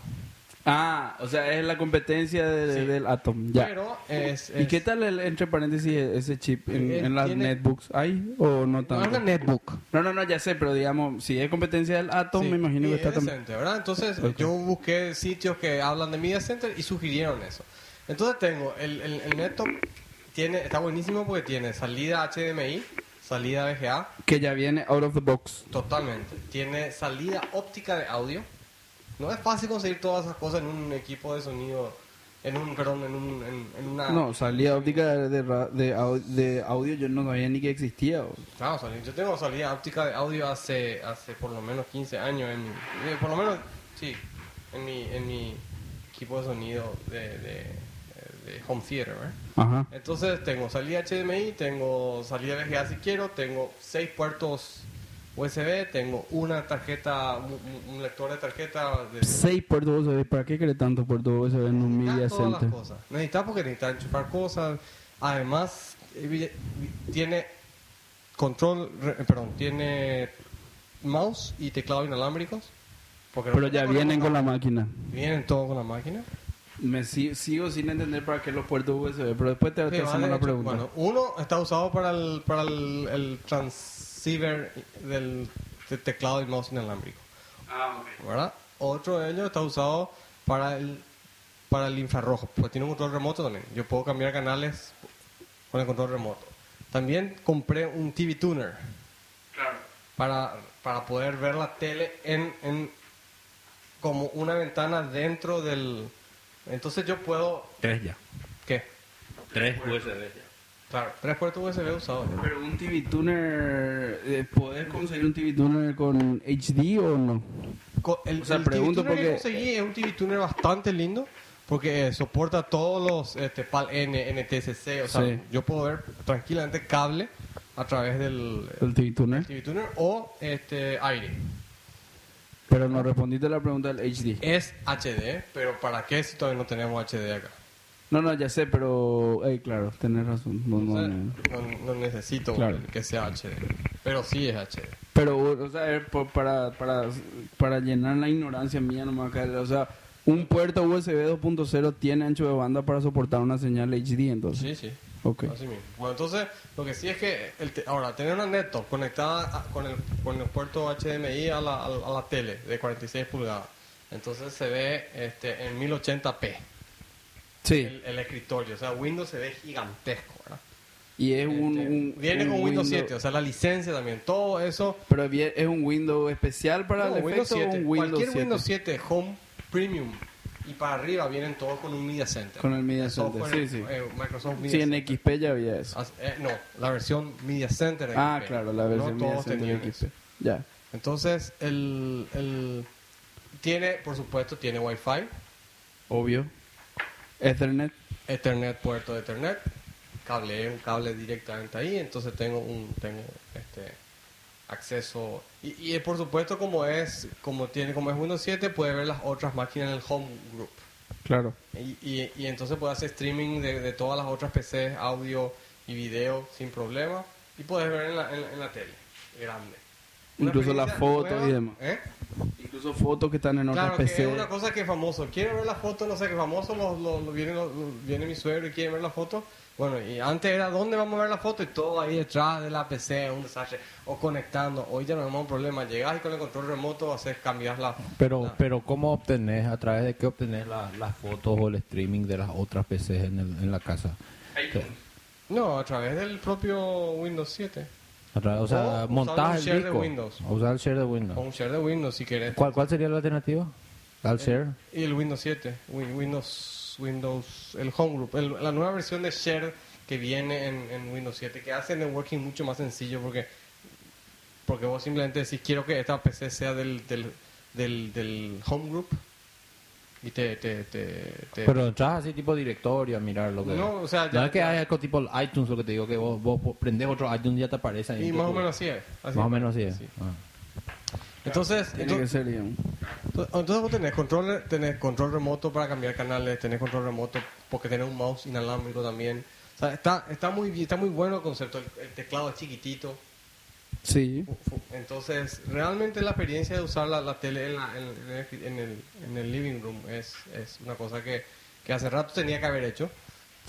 Ah, o sea, es la competencia de- Sí. del Atom. Ya. Pero es, ¿Y qué tal, el, entre paréntesis, ese chip en, Eh, en las tiene- netbooks? ¿Hay o no No tanto? es una netbook. No, no, no, ya sé, pero digamos, si es competencia del Atom, Sí, me imagino y que es está también... ¿verdad? Entonces yo busqué sitios que hablan de Media Center y sugirieron eso. Entonces tengo el, el, el Nettop, tiene, está buenísimo porque tiene salida HDMI, salida VGA, Que ya viene out of the box. Totalmente. Tiene salida óptica de audio. No es fácil conseguir todas esas cosas en un equipo de sonido, en un, perdón, en, un, en, en una... No, salida óptica de, de, ra- de au- de audio yo no sabía ni que existía. o- Claro, salida- yo tengo salida óptica de audio hace, hace por lo menos 15 años, en mi, eh, por lo menos, sí, en mi, en mi equipo de sonido de, de, de home theater. Ajá. Entonces tengo salida HDMI, tengo salida VGA si quiero, tengo seis puertos USB, tengo una tarjeta, un, lector de tarjeta de... Seis puertos USB. ¿Para qué querés tanto puertos USB en un media todas center? las cosas. Necesitas porque necesitas enchufar cosas. Además, evi- tiene control, perdón, tiene mouse y teclado inalámbricos. Porque Pero no- ya vienen con la máquina. Vienen todo con la máquina. Me si- sigo sin entender para qué los puertos USB, pero después te, te Sí, hacemos vale, la hecho, pregunta. Bueno, uno está usado para el, para el, el transceiver del, del teclado y mouse inalámbrico. ¿verdad? Otro de ellos está usado para el para el infrarrojo, porque tiene un control remoto también. Yo puedo cambiar canales con el control remoto. También compré un TV tuner para, para poder ver la tele en, en como una ventana dentro del... Entonces yo puedo... Tres ya. ¿Qué? Tres USB ya. Claro, tres puertos USB usados. Pero un TV tuner, eh, ¿podés conseguir un TV tuner con HD o no? El, O sea, el pregunto TV tuner que conseguí es un TV tuner bastante lindo porque eh, soporta todos los este, PAL N, NTSC, o sea, Sí. yo puedo ver tranquilamente cable a través del El TV tuner. TV tuner o este aire. Pero no respondiste la pregunta del HD. Es HD, pero ¿para qué si todavía no tenemos HD acá? No, no, ya sé, pero... eh, claro, tenés razón. No, O no, sea, no. no, necesito Claro. que sea HD, pero sí es HD. Pero, o sea, eh, para, para, para llenar la ignorancia mía nomás o sea, un puerto USB 2.0 tiene ancho de banda para soportar una señal HD, entonces. Sí, sí. Ok. Así mismo. Bueno, entonces, lo que sí es que el te- ahora, tener una netto conectada a- con el, con el puerto HDMI a la, a a la tele de 46 pulgadas, entonces se ve este, en 1080p Sí. el, el escritorio. O sea, Windows se ve gigantesco, ¿verdad? Y es un, Este, un- viene un con Windows 7, o sea, la licencia también, todo eso. Pero es un Windows especial para No, el Windows efecto o 7, un Windows cualquier 7? Windows 7 Home Premium y para arriba vienen todos con un Media Center. Con el Media El Center, sí, sí. eh, Microsoft Media Sí, en Center. XP ya había eso. Eh, no, la versión Media Center. de Ah, XP. claro, la versión no Media Center de eso. XP. Ya. Entonces, el, el tiene, por supuesto, tiene Wi-Fi, Obvio. Ethernet. Ethernet, puerto de Ethernet, cable, un cable directamente ahí, entonces tengo un tengo este acceso. Y, y, por supuesto como es como tiene como es Windows 7 puede ver las otras máquinas en el home group. Claro. y, y, y entonces puede hacer streaming de, de todas las otras PCs audio y video sin problema. Y puedes ver en la, en, la- en la tele grande Incluso las fotos nueva, y demás. ¿eh? Incluso fotos que están en otras Claro, que PC. es una cosa que es famoso. Quiere ver la foto, no sé, que famoso, lo, lo- lo- viene, viene mi suegro y quiere ver la foto. Bueno, y antes era dónde vamos a ver la foto y todo ahí detrás de la PC, un desastre. O conectando. Hoy ya no tenemos un problema. Llegas y con el control remoto haces cambiar la... Pero, la- pero ¿cómo obtenés, a través de qué obtenés la- las fotos o el streaming de las otras PCs en, el- en la casa? No, a través del propio Windows 7. O sea, O un el share de disco. Windows. o Usar el share de Windows. O un share de Windows si querés. ¿Cuál, ¿Cuál sería la alternativa? ¿Al share? Y el Windows 7. Win- Windows, Windows, el Home Group. el- la nueva versión de Share que viene en, en Windows 7, que hace el networking mucho más sencillo porque porque vos simplemente decís quiero que esta PC sea del, del, del, del Home Group y te... te, te, te- Pero entras así tipo directorio a mirar lo que... No, o sea, No ya- es que ya- hay algo tipo el iTunes, lo que te digo, que vos, vos prendés otro iTunes y ya te aparece ahí. y más o menos así es. así Más o menos así es. Sí. Ah. Entonces, Tiene entonces, que ser, digamos. Entonces vos tenés control, tenés control remoto para cambiar canales, tenés control remoto porque tenés un mouse inalámbrico también. O sea, está, está muy bien, está muy bueno el concepto, el, el teclado es chiquitito. Sí. Entonces, realmente la experiencia de usar la, la tele en, la- en el, en, el, en el living room es, es una cosa que, que hace rato tenía que haber hecho,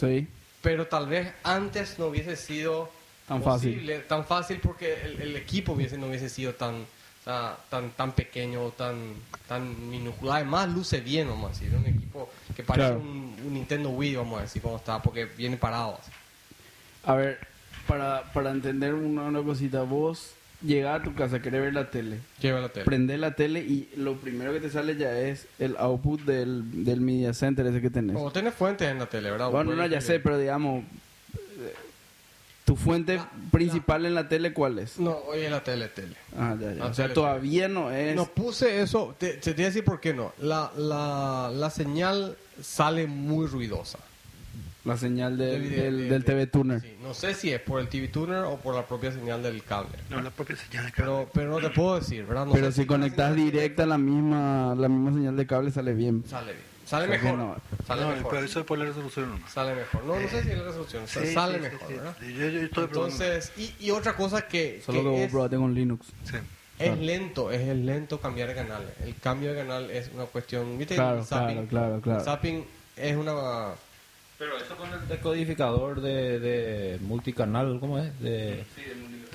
Sí. pero tal vez antes no hubiese sido Tan fácil. posible, tan fácil porque el, el equipo hubiese, no hubiese sido tan, o sea, tan, tan pequeño, tan, tan minúsculo. Además, luce bien, vamos a decir. Un equipo que parece Claro. un, un Nintendo Wii, vamos a decir, cómo está, porque viene parado. así. A ver, para, para entender una, una cosita, vos llegás a tu casa, querés ver la tele, Lleva la tele. prendés la tele y lo primero que te sale ya es el output del, del media center ese que tenés. O tenés fuentes en la tele, ¿verdad? Bueno, no, ya sé, pero digamos, eh, tu fuente principal en la tele, ¿cuál es? No, hoy es la tele, tele. Ah, ya, ya. La O sea, tele, todavía no es... No puse eso, te, te voy a decir por qué no. La, la, la señal sale muy ruidosa. La señal del, De- de- del, de- del TV Tuner. Sí, no sé si es por el TV Tuner o por la propia señal del cable. No, la propia señal de Pero, cable. pero no te puedo decir, ¿verdad? No Pero sé si conectas directa la misma, la misma señal de cable sale bien. Sale bien. Sale mejor. no. Sale No, mejor. pero eso es por la resolución nomás. Sale mejor. No, no sé si es la resolución. Sí, sale sí, mejor, sí. ¿verdad? Yo, yo estoy. Entonces, y, y otra cosa que, Solo que, que vos es, probaste con Linux. Sí. es lento, es el lento cambiar de canales. El cambio de canal es una cuestión, ¿viste? Claro, el zapping, claro, claro, claro. El zapping es una... Pero eso con el decodificador de, de multicanal, ¿cómo es? De,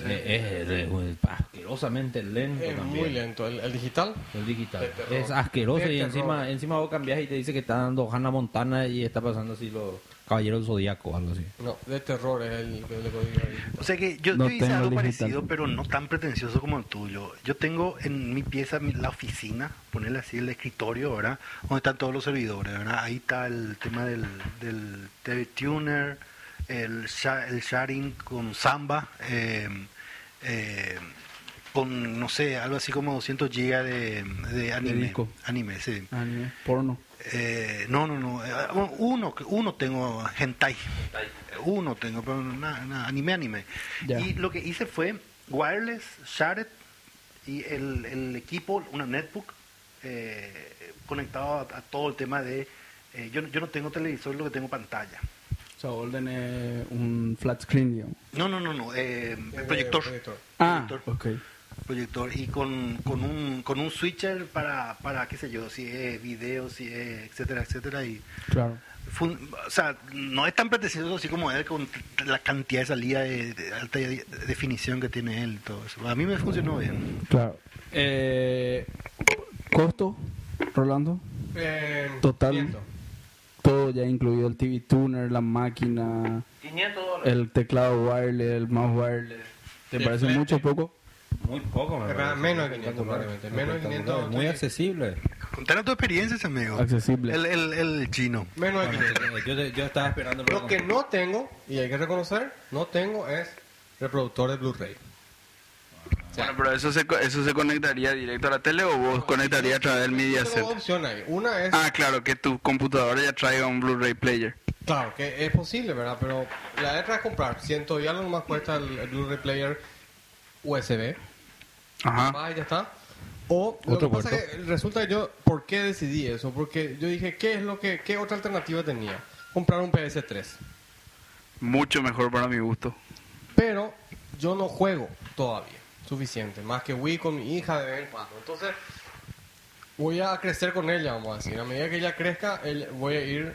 Eh, Es, es- es asquerosamente lento Es también. muy lento. El, el digital, El digital. De. Es asqueroso De y encima, encima vos cambiás y te dice que está dando Hannah Montana y está pasando así los Caballeros del Zodíaco o algo así. no, de terror es el, código digital. O sea que yo, No yo hice tengo algo digital. parecido, pero no tan pretencioso como el tuyo. Yo tengo en mi pieza mi- la oficina, ponerle así el escritorio, ¿verdad? Donde están todos los servidores, ¿verdad? Ahí está el tema del, del TV Tuner, el, el sharing con Samba, eh, eh, con, no sé, algo así como 200 gigas de, de anime. Anime, sí. Anime, porno. Eh, no, no, no. eh, Uno, uno tengo hentai. Uno tengo, pero nada, nada, anime, anime. Y lo que hice fue wireless, shared y el, el equipo, una netbook eh, conectado a, a todo el tema de. eh, yo, no- yo no tengo televisor, lo que tengo pantalla. O sea, Golden es un flat screen, digamos. No, no, no, no. eh, Eh, proyector. proyector. Ah, Proyector. ok. Proyector y con, con un con un switcher para para qué sé yo si es video si es etcétera etcétera y Claro. fun- o sea no es tan pretencioso así como él con la cantidad de salida de, de alta de- definición que tiene él y todo eso a mí me funcionó bien Claro. Eh, ¿Costo, Rolando? Eh, Total. 500. Todo ya incluido el TV tuner, la máquina, 500 dólares. el teclado wireless, el mouse wireless. ¿Te parece mucho o poco? Muy poco, me parece. menos de 500 probablemente. Menos de 500. Muy accesible. contanos tus experiencias amigo Accesible. el, el, el chino Menos de Bueno, 500. yo, yo estaba esperando Lo que no tengo, y hay que reconocer, no tengo es reproductor de Blu-ray. Bueno, pero eso se, co- eso se conectaría directo a la tele o vos conectarías a través del Media ahí. Una es, Ah, claro, que tu computadora ya traiga un Blu-ray player. claro, que es posible, ¿verdad? Pero la letra es comprar. Ciento y algo nomás cuesta el, el Blu-ray player USB. Ajá. Ah, ya está. O lo Otro que pasa puerto. que resulta que yo, ¿por qué decidí eso? Porque yo dije, ¿qué es lo que, qué otra alternativa tenía? Comprar un PS3. Mucho mejor para mi gusto. Pero yo no juego todavía suficiente, más que Wii con mi hija de vez en cuando. Entonces, voy a crecer con ella, vamos a decir. A medida que ella crezca, voy a ir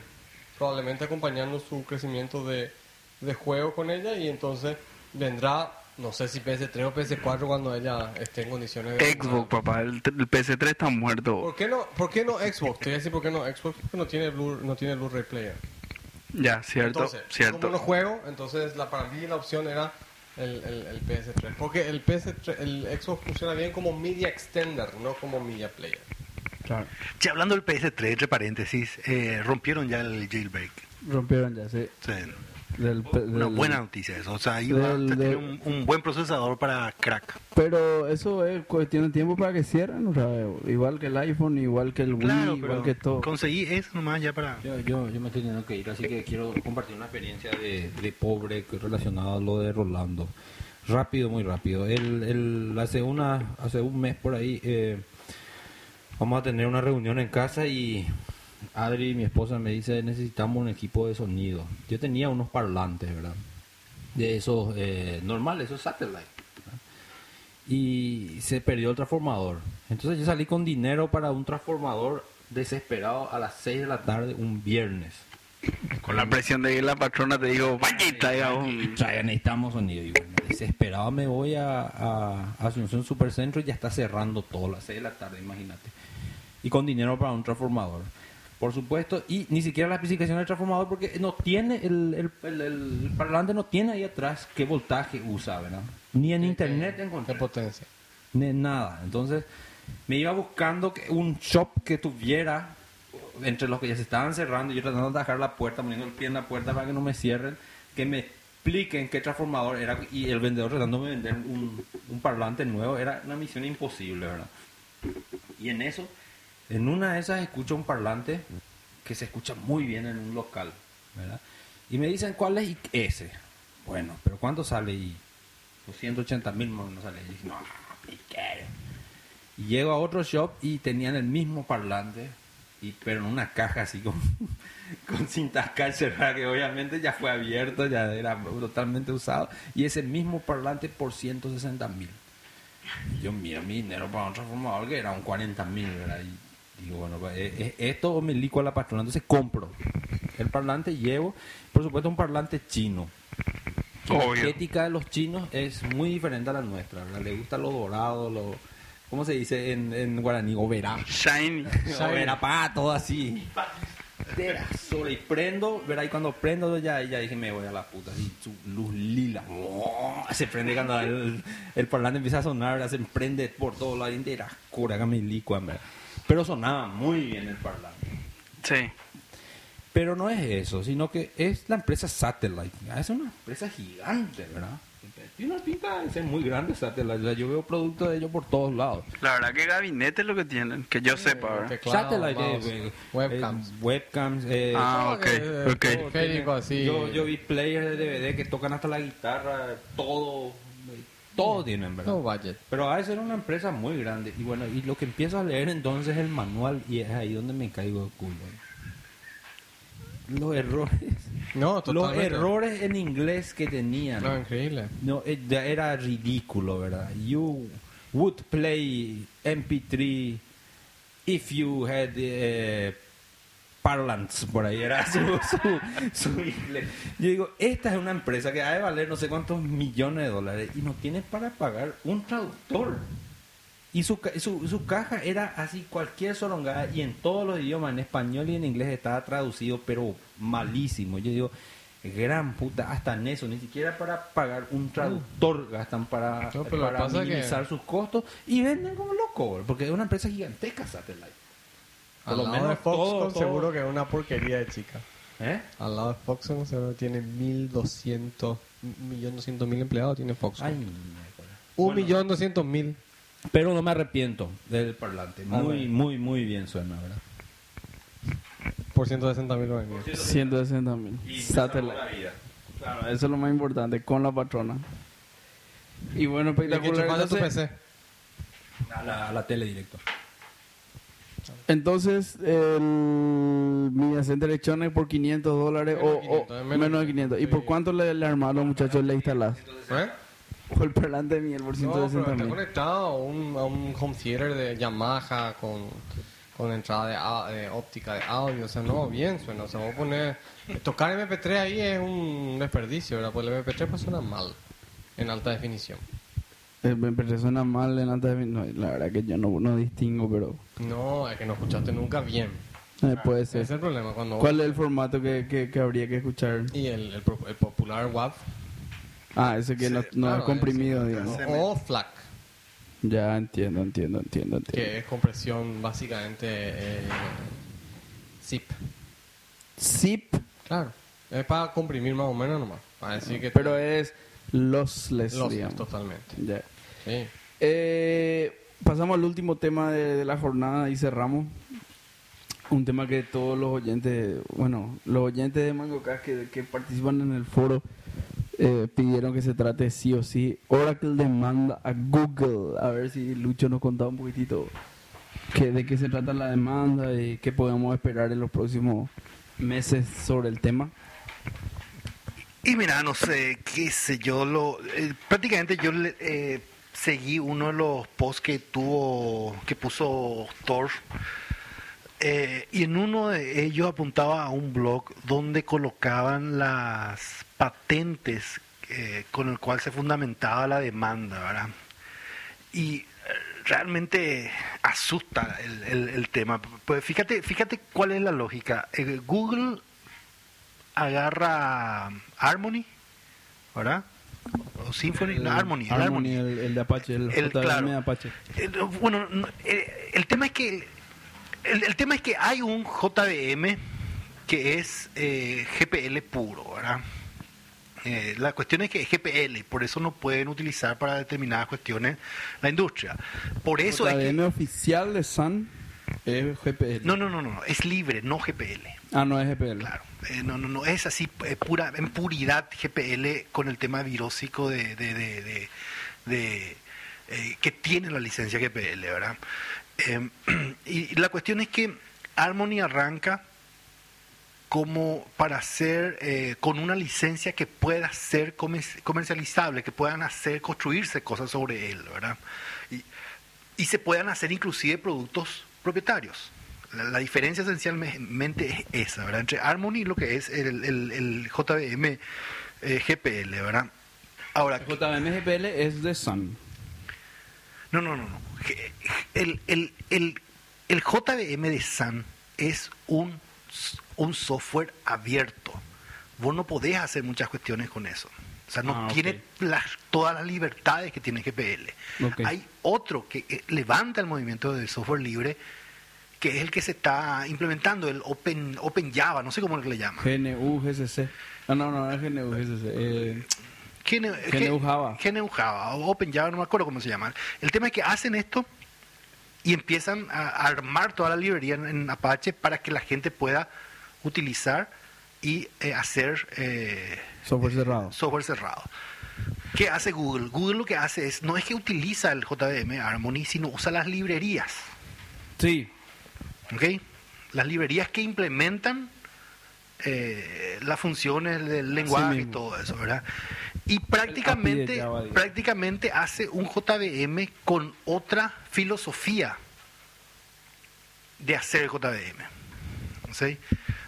probablemente acompañando su crecimiento de, de juego con ella y entonces vendrá, no sé si PS3 o PS4 cuando ella esté en condiciones de... Xbox, papá. El, el PS3 está muerto. ¿Por qué no, por qué no Xbox? Te voy a decir por qué no Xbox, porque no tiene Blu, no tiene Blu-ray player. Ya, cierto, Entonces, cierto. como no juego, entonces la, para mí la opción era el, el, el PS3. Porque el PS3, el Xbox funciona bien como media extender, no como media player. Claro. Che, hablando del PS3 entre paréntesis eh, rompieron ya el jailbreak Rompieron ya, sí. O Del, pe- una del- buena noticia eso o sea ahí va a del- tener del- un, un buen procesador para crack Pero eso es cuestión de tiempo para que cierren, o sea, igual que el iPhone, igual que el Wii, claro igual que todo. conseguí eso nomás ya para Yo, yo, yo me estoy teniendo que ir, así que quiero compartir una experiencia de, de pobre relacionada a lo de Rolando. Rápido, muy rápido. El, el, hace, una, hace un mes por ahí eh, vamos a tener una reunión en casa y Adri, mi esposa, me dice necesitamos un equipo de sonido. Yo tenía unos parlantes, ¿verdad? De esos eh, normales, esos satellite. ¿verdad? Y se perdió el transformador. Entonces yo salí con dinero para un transformador desesperado a las 6 de la tarde un viernes. Con la presión de que la patrona te dijo, vaya y traiga un... Traiga, necesitamos sonido. Y bueno, desesperado me voy a, a Asunción Supercentro y ya está cerrando todo a las 6 de la tarde, imagínate. Y con dinero para un transformador. Por supuesto, y ni siquiera la especificación del transformador porque no tiene, el, el, el- el parlante no tiene ahí atrás qué voltaje usa, ¿verdad? Ni en internet De encontré. potencia. Ni nada. Entonces, me iba buscando un shop que tuviera entre los que ya se estaban cerrando y yo tratando de dejar la puerta, poniendo el pie en la puerta para que no me cierren, que me expliquen qué transformador era y el vendedor tratando de vender un, un parlante nuevo era una misión imposible, ¿verdad? Y en eso, en una de esas escucho un parlante que se escucha muy bien en un local, ¿verdad? Y me dicen, ¿cuál es ese? Bueno, pero ¿cuánto sale? Y 280 mil no sale. Y dije, no. Y llego a otro shop y tenían el mismo parlante, y, pero en una caja así con, con cinta cal cerrada, que obviamente ya fue abierto, ya era totalmente usado. Y ese mismo parlante por 160 mil. Yo miro mi dinero para un transformador que era un 40 mil, ¿verdad? Y digo, bueno, pues, eh, eh, esto me lico a la patrona. Entonces compro el parlante, llevo, por supuesto, un parlante chino. que la Obvio. estética de los chinos es muy diferente a la nuestra, ¿verdad? Le gusta lo dorado, lo... ¿Cómo se dice en, en guaraní? Overá. Shiny. Overá, pa, todo así. Sobre y prendo, verá, y cuando prendo ya, ya dije, me voy a la puta, así, su luz lila. ¡Oh! Se prende cuando el, el parlante empieza a sonar, ¿verdad? se prende por todos lados, y era cura, que me licuan, ¿verdad? Pero sonaba muy bien el parlante. Sí. Pero no es eso, sino que es la empresa Satellite. Ah, Es una empresa gigante, ¿verdad? Tiene una pinta de ser muy grande Satellite. O sea, yo veo productos de ellos por todos lados. La verdad que gabinete es lo que tienen, que yo sepa, ¿verdad? Teclado, Satellite, mouse, eh, webcams. eh, webcams. eh, Ah, ok, ok. todo periférico así. Yo, yo vi players de DVD que tocan hasta la guitarra, todo, todo tienen, ¿verdad? No budget. Pero a veces era una empresa muy grande. Y bueno, y lo que empiezo a leer entonces es el manual y es ahí donde me caigo de culo. Los errores. No, Los totalmente. errores en inglés que tenían. No, increíble. No, eh, era ridículo, ¿verdad? You would play MP3 if you had eh, parlants, por ahí era su, su, su inglés. Yo digo, esta es una empresa que ha de valer no sé cuántos millones de dólares y no tiene para pagar un traductor. Y su, su, su caja era así, cualquier solongada, y en todos los idiomas, en español y en inglés, estaba traducido, pero malísimo. Yo digo, gran puta, hasta en eso, ni siquiera para pagar un traductor gastan para, No, para que- minimizar sus costos y venden como locos, porque es una empresa gigantesca, Satellite. Por Al lo lado menos de Foxconn todo- todo- seguro que es una porquería de chica. ¿Eh? Al lado de Foxconn seguro tiene 1200, 1.200.000 empleados tiene Foxconn. Ay, miércoles. 1.200.000. Pero no me arrepiento del parlante. Ah, Muy, muy, muy bien suena, ¿verdad? Por 160.000 lo vendió. 160 mil. Satellite. Claro, eso es lo más importante, con la patrona. Y bueno, ¿Y qué espectacular. chupaste tu PC? A la, a la tele directo. Entonces el Media Center Electronics por 500 dólares Menos o, de 500, o menos menos de de 500. ¿Y por cuánto le, le armaron los muchachos le instalás? ¿Eh? O el parlante de Miguel por No, pero 160 está mil. conectado a un, a un home theater de Yamaha con, con entrada de, óptica de audio. O sea, no, bien suena. O sea, vamos a poner... Tocar MP3 ahí es un desperdicio, ¿verdad? Pues el MP3 pues suena mal en alta definición. Me suena mal en alta definición. No, la verdad que yo no, no distingo, pero No, es que no escuchaste nunca bien. eh, puede Ese es ser. el problema. cuando ¿Cuál es el formato que, que, que habría que escuchar? Y el, el, el popular WAV. Ah, ese que Sí, no, no claro, es comprimido, digamos. O FLAC, Ya entiendo, entiendo, entiendo, entiendo. que es compresión básicamente eh, zip. Zip, Claro. Es para comprimir más o menos nomás. Para decir que... pero es lossless, Los, digamos. totalmente. Ya. Sí. Eh, pasamos al último tema de, de la jornada y cerramos. Un tema que todos los oyentes, bueno, los oyentes de MangoCast que, que participan en el foro eh, pidieron que se trate sí o sí. Oracle demanda a Google. A ver si Lucho nos contaba un poquitito que, de qué se trata la demanda y qué podemos esperar en los próximos meses sobre el tema. Y mira, no sé, qué sé yo, lo, eh, prácticamente yo le- eh, seguí uno de los posts que tuvo, que puso Thor, eh, y en uno de ellos apuntaba a un blog donde colocaban las patentes eh, con el cual se fundamentaba la demanda, ¿verdad? Y eh, realmente asusta el, el- tema. Pues fíjate, fíjate cuál es la lógica. Google agarra Harmony, ¿verdad? O Symphony, no, Harmony, el Harmony, Harmony. el, el de Apache, el, El- claro. de Apache. Eh, no, bueno, no, eh, el tema es que el, tema es que hay un JVM que es eh, GPL puro, ¿verdad? Eh, la cuestión es que es GPL por eso no pueden utilizar para determinadas cuestiones la industria. Por eso es JVM que oficial de Sun es GPL. no, no, no, no, es libre, no GPL. Ah, no es GPL. Claro, eh, no, no, no, es así, eh, pura, en puridad GPL con el tema virósico de, de, de, de- eh, que tiene la licencia GPL, ¿verdad? Eh, y la cuestión es que Harmony arranca como para hacer eh, con una licencia que pueda ser comer- comercializable, que puedan hacer, construirse cosas sobre él, ¿verdad? Y se puedan hacer inclusive productos propietarios. La, la diferencia esencialmente es esa, ¿verdad? Entre Harmony y lo que es el, el- el JVM eh, GPL, ¿verdad? Ahora, JVM GPL es de Sun. no, no, no, no. El, el, el, el JVM de Sun es un, un software abierto. Vos no podés hacer muchas cuestiones con eso. O sea, no Ah, tiene las, todas las libertades que tiene GPL. Hay otro que eh, levanta el movimiento del software libre, que es el que se está implementando, el Open, Open Java, no sé cómo le llaman. GNU GCC. Ah, no, no, es GNU GCC. Eh, GNU, GNU Java. GNU Java o Open Java, no me acuerdo cómo se llama. El tema es que hacen esto y empiezan a armar toda la librería en, en Apache para que la gente pueda utilizar y eh, hacer eh, software cerrado. software cerrado. ¿Qué hace Google? Google lo que hace es, no es que utiliza el JVM Harmony, sino usa las librerías. Sí. ¿Ok? Las librerías que implementan eh, las funciones del lenguaje y todo eso, ¿verdad? Y prácticamente, Java, prácticamente hace un JVM con otra filosofía de hacer JVM. ¿sí?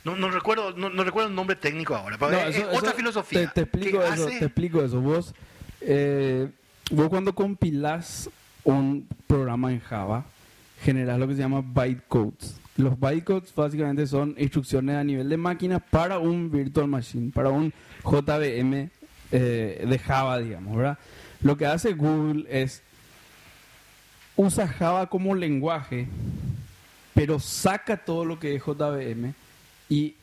No, no recuerdo, no, no recuerdo el nombre técnico ahora, pero No, es, eso- otra eso- filosofía. Te, te explico eso, hace- te explico eso. Vos, eh, vos cuando compilás un programa en Java, generas lo que se llama bytecodes. Los bytecodes básicamente son instrucciones a nivel de máquina para un virtual machine, para un JVM eh, de Java, digamos, ¿verdad? Lo que hace Google es usa Java como lenguaje, pero saca todo lo que es JVM y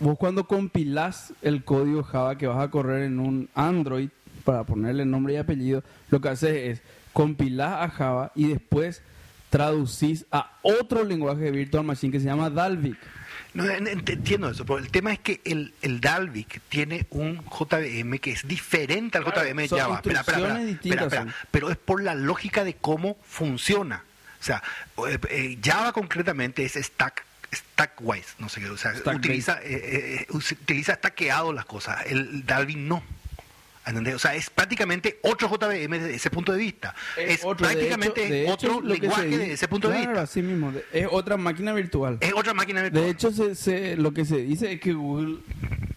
vos cuando compilás el código Java que vas a correr en un Android para ponerle nombre y apellido, lo que haces es compilás a Java y después traducís a otro lenguaje de Virtual Machine que se llama Dalvik. No, en- en- entiendo eso, pero el tema es que el, el Dalvik tiene un JVM que es diferente al Claro, JVM de Java. Espera, espera, espera, espera. Pero es por la lógica de cómo funciona. O sea, eh, eh, Java concretamente es stack stackwise, no sé qué, o sea, Stack utiliza eh, eh, us- utiliza stackeado las cosas. El Dalvik no. ¿Entendés? O sea, es prácticamente otro JVM desde ese punto de vista. Es, otro, de prácticamente hecho- de hecho, otro lo que se lenguaje dice- desde ese punto de vista. así mismo. de- Es otra máquina virtual. Es otra máquina virtual. De hecho, se, se- lo que se dice es que Google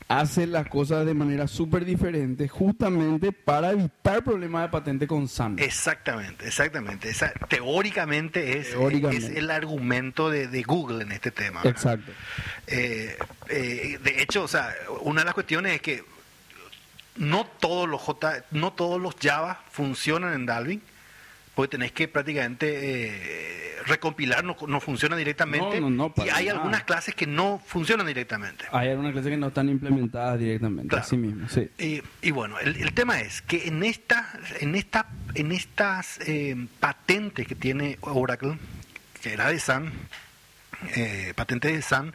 hace las cosas de manera súper diferente justamente para evitar problemas de patente con Sun. Exactamente, exactamente. Esa, teóricamente, es, Teóricamente. es el argumento de, de Google en este tema. ¿verdad? Exacto. Eh, eh, de hecho, o sea, una de las cuestiones es que no todos los J, no todos los Java funcionan en Dalvin, porque tenés que prácticamente eh, recompilar, no, no funciona directamente. No, no, no, y hay nada. algunas clases que no funcionan directamente. Hay algunas clases que no están implementadas directamente, Claro. así mismo, sí. Y, y bueno, el, el tema es que en esta, en esta, en estas eh, patentes que tiene Oracle, que era de Sun, eh, patentes de Sun,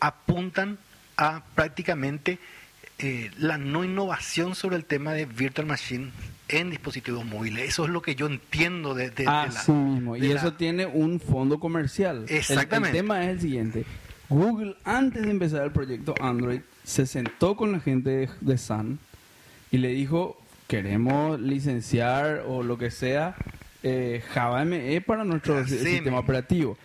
apuntan a prácticamente eh, la no innovación sobre el tema de virtual machine en dispositivos móviles. Eso es lo que yo entiendo de, de- de la- Así mismo. Y la- eso tiene un fondo comercial. Exactamente. El, tema es el siguiente. Google, antes de empezar el proyecto Android, se sentó con la gente de, de Sun y le dijo, queremos licenciar o lo que sea eh, Java ME para nuestro Así sistema mismo. operativo.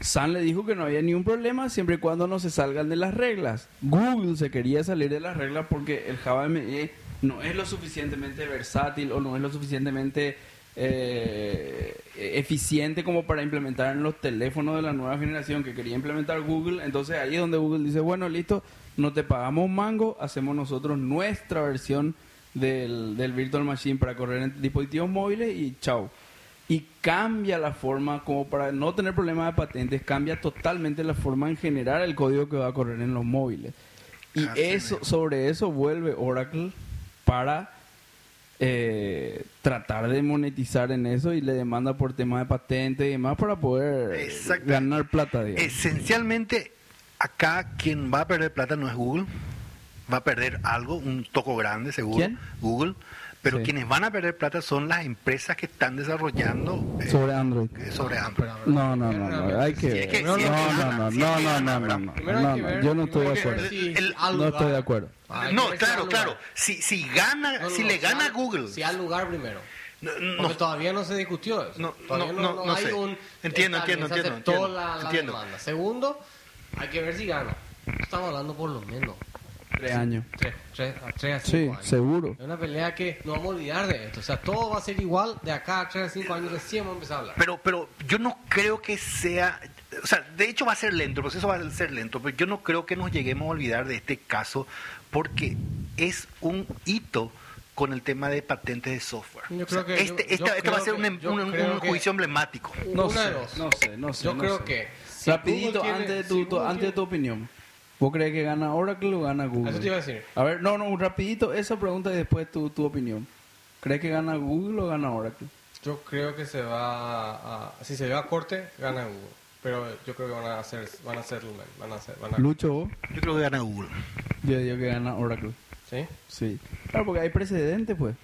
Sun le dijo que no había ningún problema siempre y cuando no se salgan de las reglas. Google se quería salir de las reglas porque el Java ME no es lo suficientemente versátil o no es lo suficientemente eh, eficiente como para implementar en los teléfonos de la nueva generación que quería implementar Google. Entonces ahí es donde Google dice, bueno, listo, no te pagamos mango, hacemos nosotros nuestra versión del, del Virtual Machine para correr en dispositivos móviles y chao. Y cambia la forma, como para no tener problemas de patentes, cambia totalmente la forma en generar el código que va a correr en los móviles. Y Así eso, mismo. sobre eso vuelve Oracle para eh, tratar de monetizar en eso y le demanda por temas de patente y demás para poder ganar plata, digamos. Esencialmente, acá quien va a perder plata no es Google, va a perder algo, un toco grande seguro, ¿Quién? Google, pero Sí. quienes van a perder plata son las empresas que están desarrollando eh, Sobre Android. eh, sobre Android. No, no, no, no, hay que ver. que- No, no, no, no, no, no, no, yo no estoy de acuerdo. No estoy de acuerdo. No, claro, claro. Si, si gana, si le gana Google, Si al lugar primero. no, Porque no, todavía no se discutió eso. No, Todavía no, no, no hay sé. un... Entiendo, entiendo, entiendo, entiendo, la, la entiendo. demanda. Segundo, hay que ver si gana. Estamos hablando por lo menos Tres años. Tres, tres, a tres a Sí, cinco años. seguro. Es una pelea que no vamos a olvidar de esto. O sea, todo va a ser igual de acá a 3 a 5 años recién vamos a empezar a hablar. Pero, pero yo no creo que sea, o sea, de hecho va a ser lento, el proceso va a ser lento, pero yo no creo que nos lleguemos a olvidar de este caso porque es un hito con el tema de patentes de software. Yo O creo sea, que- este, yo- este- yo este va a ser que- em- un- un juicio emblemático. No sé, no sé, no sé. Yo no creo sé. que si Rapidito, antes, de tu, si tu- Google antes de tu opinión. ¿Vos crees que gana Oracle o gana Google? Eso te iba a decir. A ver, no, no, rapidito esa pregunta y después tu, tu opinión. ¿Crees que gana Google o gana Oracle? Yo creo que se va a... Si se va a corte, gana Google. Pero yo creo que van a hacer... Van a hacer... Van a hacer... Van a, Lucho, vos? Yo creo que gana Google. yo digo que gana Oracle. ¿Sí? Sí. Claro, porque hay precedentes, pues.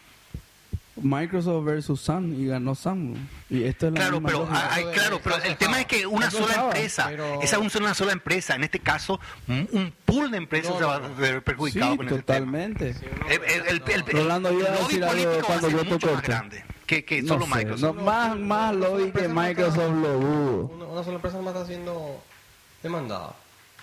Microsoft versus Sun y ganó Sun. Y esto es la Claro, pero, hay- claro, pero el tema es que una sola estaba, empresa, pero- esa es una sola empresa, en este caso, un pool de empresas No, se va a ver perjudicado Sí, con este tema. totalmente. Sí, El, el- el- Rolando, iba a decir algo cuando yo grande que, que No solo sé, Microsoft. no, más, más lobby que Microsoft lo dudo. Una, una sola empresa más está siendo demandada.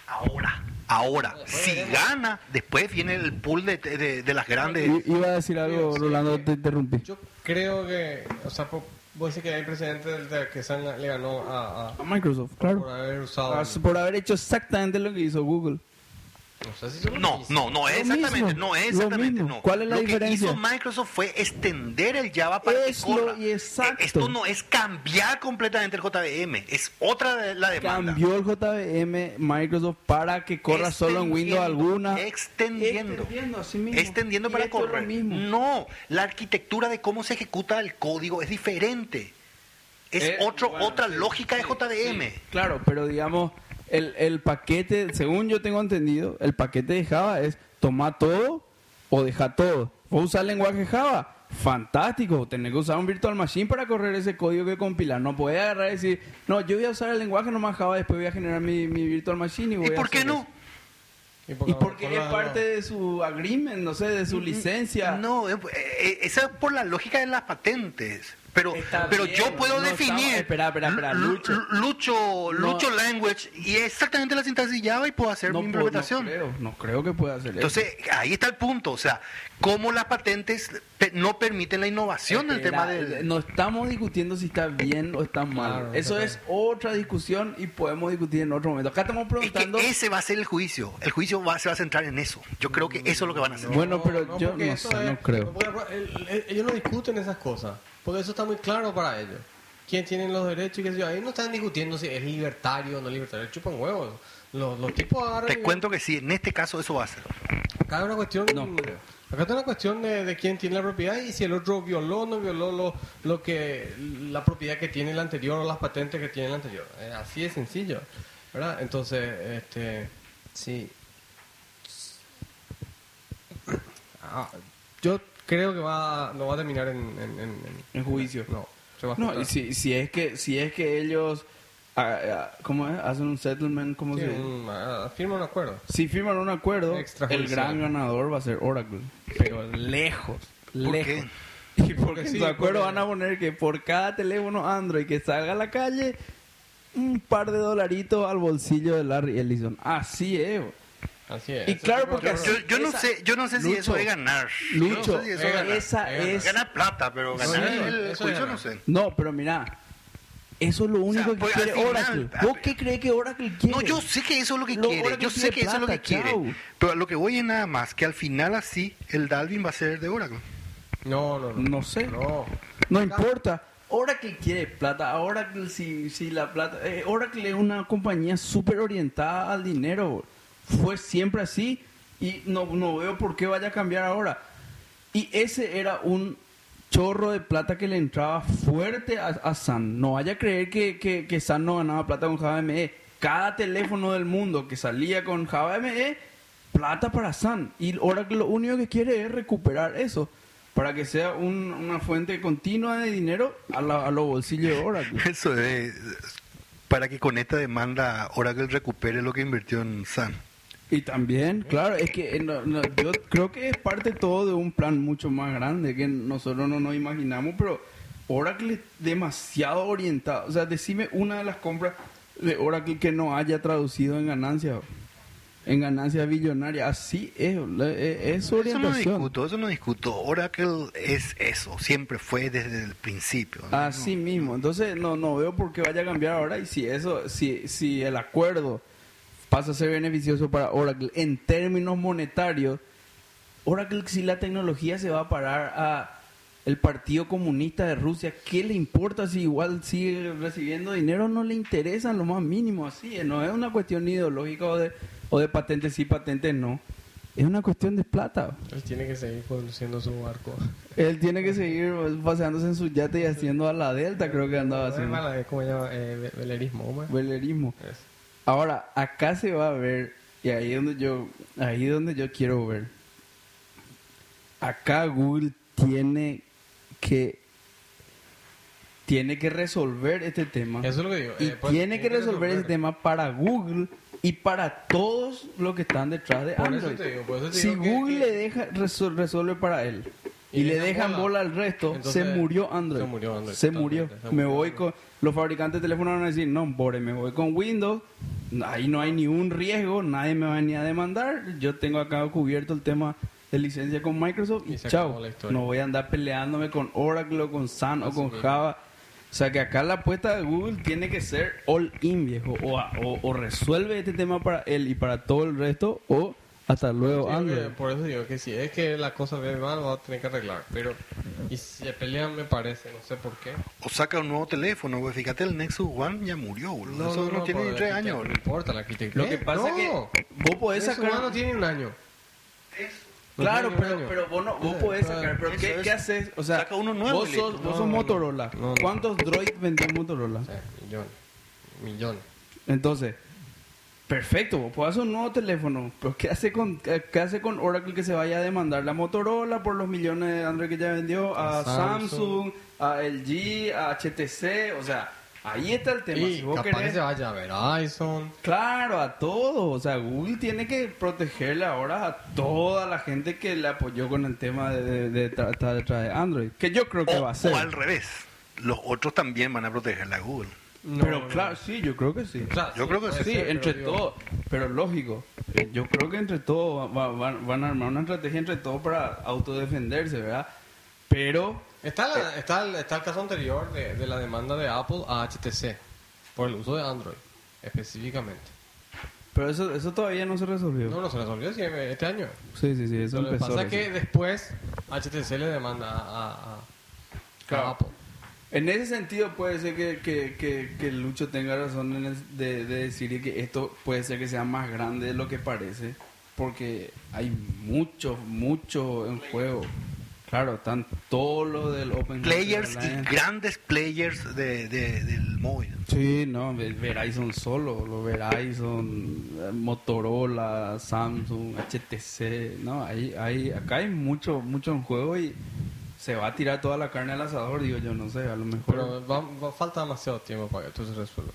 Ahora, ahora, Después si gana, después viene el pool de, de- de las grandes. I- Iba a decir algo, Sí, Rolando, sí. te interrumpí. Yo creo que... O sea, vos decís que hay precedentes de que Sun le ganó a... a A Microsoft, por claro. haber usado... Ah, Por haber hecho exactamente lo que hizo Google. No No, no, no es Lo exactamente, mismo, no es lo exactamente, no. ¿Cuál es la lo diferencia? que hizo Microsoft fue extender el Java para Es que corra. lo- exacto. Eh, Esto no es cambiar completamente el JVM, es otra de la demanda. Cambió el JVM Microsoft para que corra solo en Windows alguna. Extendiendo. Extendiendo, así mismo. Extendiendo Y para lo correr. mismo. No, la arquitectura de cómo se ejecuta el código es diferente. Es Eh, otro, bueno, otra sí, lógica de JVM. sí. Claro, pero digamos, el, el paquete, según yo tengo entendido, el paquete de Java es tomar todo o dejar todo. ¿Vos usar el lenguaje Java? Fantástico, tenés que usar un virtual machine para correr ese código que compilar. No podés agarrar y decir, no, yo voy a usar el lenguaje nomás Java, después voy a generar mi, mi virtual machine y voy ¿Y a por qué hacer no? eso". Y Y porque, porque por es la- parte de su agreement, no sé, de su licencia. No, eh, eh, esa es por la lógica de las patentes. Pero, Está pero bien, yo puedo no definir estamos- espera, espera, espera, Lu- Lucho. Lu- Lucho, No. Language y exactamente la sintaxis Java y puedo hacer no, mi puedo- implementación. No creo, no creo que pueda hacer eso. Entonces, ahí está el punto. O sea, cómo las patentes no permiten la innovación en el tema Espera, del... No estamos discutiendo si está bien o está mal. Claro, Eso es otra discusión y podemos discutir en otro momento. Acá estamos Es preguntando. que ese va a ser el juicio. El juicio va, se va a centrar en eso. Yo creo que eso es lo que van a hacer. Bueno, pero yo no creo. ellos no discuten esas cosas. Porque eso está muy claro para ellos. ¿Quién tiene los derechos y qué sé yo? Ahí no están discutiendo si es libertario o no libertario. Chupan huevos. Los, los tipos agarran. Te y- cuento que sí, en este caso eso va a ser. Acá es una cuestión. No. Acá está una cuestión de, de quién tiene la propiedad y si el otro violó o no violó lo, lo que la propiedad que tiene el anterior o las patentes que tiene el anterior. Eh, así de sencillo, ¿verdad? Entonces, este, sí. Ah, yo creo que va, no va a terminar en, en, en- En juicio. No, se va a No, y si, si es que si es que ellos ah, ah, ¿cómo es? hacen un settlement, ¿cómo Sí, se un- ah, firma un acuerdo. Si firman un acuerdo, el Extrajudicial. gran ganador va a ser Oracle, pero lejos, ¿Por lejos. qué? Y porque en sí, su acuerdo porque- van a poner que por cada teléfono Android que salga a la calle, un par de dolaritos al bolsillo de Larry Ellison. Así es. Así es. Y claro, porque. Yo, yo no sé, yo no sé si Lucho, eso es ganar. Yo Lucho, no sé si eso es ganar. esa es... Ganar plata, pero ganar Sí, el eso juicio no sé. No, pero mira, eso es lo único que pues, quiere al final, Oracle. ¿Vos qué crees que Oracle quiere? No, yo sé que eso es lo que Lo- quiere. Oracle Yo sé que eso es lo que plata, quiere. chao. Pero a lo que voy es nada más que al final así el Dalvin va a ser de Oracle. No, no, no. No sé. No. No importa. Oracle quiere plata. Oracle, si, si la plata. eh, Oracle es una compañía súper orientada al dinero. Fue siempre así. Y no, no veo por qué vaya a cambiar ahora. Y ese era un chorro de plata que le entraba fuerte a, a Sun. No vaya a creer que, que, que Sun no ganaba plata con Java ME. Cada teléfono del mundo que salía con Java ME, plata para Sun. Y Oracle lo único que quiere es recuperar eso. Para que sea un- una fuente continua de dinero a, la- a los bolsillos de Oracle. Eso es para que con esta demanda Oracle recupere lo que invirtió en Sun. Y también, claro, es que eh, no- no, yo creo que es parte todo de un plan mucho más grande que nosotros no nos imaginamos, pero Oracle es demasiado orientado. O sea, decime una de las compras de Oracle que no haya traducido en ganancias. en ganancias billonarias. Así es, la- es, su Eso no orientación. discuto, eso no discuto. Oracle es eso, siempre fue desde el principio. ¿no? Así mismo. Entonces no, no veo por qué vaya a cambiar ahora y si eso, si, si el acuerdo pasa a ser beneficioso para Oracle en términos monetarios, Oracle si la tecnología se va a parar a el Partido Comunista de Rusia, ¿qué le importa si igual sigue recibiendo dinero? No le interesa en lo más mínimo, así, no es una cuestión ideológica o de, o de patentes sí, patentes no. Es una cuestión de plata. Él tiene que seguir conduciendo su barco. Él tiene que seguir paseándose en su yate y haciendo a la Delta, creo que andaba haciendo. ¿Cómo se llama? Eh, ve- velerismo, ¿cómo es? Velerismo. Es. Ahora, acá se va a ver, y ahí es donde yo, ahí donde yo quiero ver. Acá Google tiene que tiene que resolver este tema. Eso es lo que digo. y eh, pues, tiene que resolver ese tema para Google y para todos los que están detrás de Por eso Android. te digo, por eso te si que- Google que- le deja resol- resuelve para él y, Y le dejan bola. bola al resto, Entonces, se murió Android. se murió Android, Se murió. se me voy Android. con los fabricantes de teléfonos van a decir, no, Bore, me voy con Windows. Ahí no hay ni un riesgo, nadie me va ni a demandar. Yo tengo acá cubierto el tema de licencia con Microsoft y, chao. No voy a andar peleándome con Oracle o con Sun o con. Java. O sea que acá la apuesta de Google tiene que ser all in, viejo. O, o- o resuelve este tema para él y para todo el resto, o hasta luego por eso digo que si es que la cosa ve mal, va a tener que arreglar. Pero, y si se pelean, me parece, no sé por qué. O saca un nuevo teléfono, güey. Fíjate, el Nexus One ya murió, boludo. Eso no, tiene ni tres la años. No importa la arquitectura. Lo que pasa no, que vos podés eso sacar... no tiene un año. No Claro, pero, pero vos, no, vos podés sacar. Pero ¿qué, es. qué haces? O sea, Saca uno nuevo vos sos, vos No, sos no, Motorola. no, no. ¿Cuántos Droid vendió Motorola? Millones. Millones. Entonces, perfecto, vos podés hacer un nuevo teléfono. Pero ¿qué hace, con, qué hace con Oracle que se vaya a demandar la Motorola por los millones de Android que ya vendió? A, A Samsung, Samsung. a LG, a HTC. O sea, ahí está el tema. Y si vos capaz querés- que se vaya a Verizon. Claro, a todo. O sea, Google tiene que protegerle ahora a toda la gente que le apoyó con el tema de, de, de tra- estar detrás de Android. Que yo creo que O, va a ser. o al revés. Los otros también van a proteger la Google. No, pero no. claro, sí, yo creo que sí. Yo creo que Sí, ser, entre todos. Pero lógico. eh, Yo creo que entre todos va- va- van a armar una estrategia entre todos para autodefenderse, ¿verdad? Pero Está, la- está, el, está el caso anterior de, de la demanda de Apple a HTC por el uso de Android, específicamente. pero eso eso todavía no se resolvió. No, no se resolvió sí, este año. Sí, sí, sí, eso Lo que pasa es que después HTC le demanda a, a- a Claro. Apple. En ese sentido puede ser que, que, que, que Lucho tenga razón en el- de, de decir que esto puede ser que sea más grande de lo que parece, porque hay mucho, mucho en juego. Claro, están todos los del Open Players y grandes players de, de- del móvil. Sí, no, Ve- Verizon solo, los Verizon, eh, Motorola, Samsung, HTC, no, hay, hay, acá hay mucho, mucho en juego y se va a tirar toda la carne al asador, digo yo, no sé, a lo mejor. Pero va, va- falta demasiado tiempo para que esto se resuelva.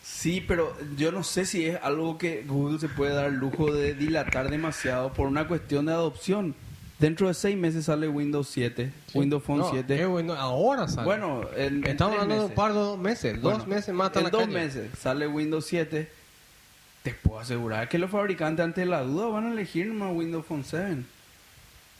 Sí, pero yo no sé si es algo que Google se puede dar el lujo de dilatar demasiado por una cuestión de adopción. Dentro de seis meses sale Windows 7, Sí. Windows Phone No, 7. qué bueno, ahora sale. Bueno, en, estamos hablando de un par de dos meses. dos meses más En la dos calle. meses sale Windows 7. Te puedo asegurar que los fabricantes ante la duda van a elegir nomás Windows Phone 7.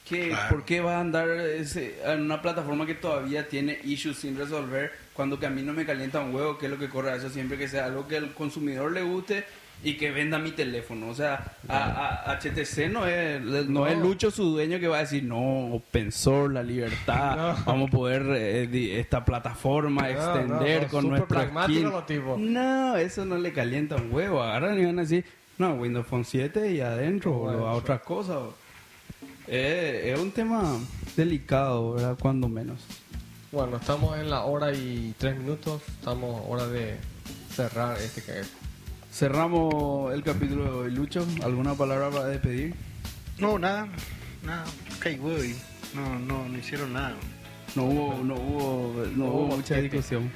¿Qué, Claro. ¿Por qué va a andar ese- en una plataforma que todavía tiene issues sin resolver cuando que a mí no me calienta un huevo? que es lo que corre a eso? Siempre que sea algo que al consumidor le guste y que venda mi teléfono. O sea, a, a- HTC no es, no, No. es Lucho su dueño que va a decir, no, open source, la libertad, No. vamos a poder eh, di- esta plataforma No, extender no, con nuestro pragmático skin. los tipos. No, eso no le calienta un huevo. Agarran y van a decir, no, Windows Phone 7 y adentro, o a otras cosas. Eh, es un tema delicado, ¿verdad? Cuando menos. Bueno, estamos en la hora y tres minutos. Estamos hora de cerrar este que Cerramos el capítulo de hoy. Lucho, ¿alguna palabra para despedir? No, nada. Nada. No, no, no hicieron nada. No hubo, no hubo, no hubo hubo mucha discusión.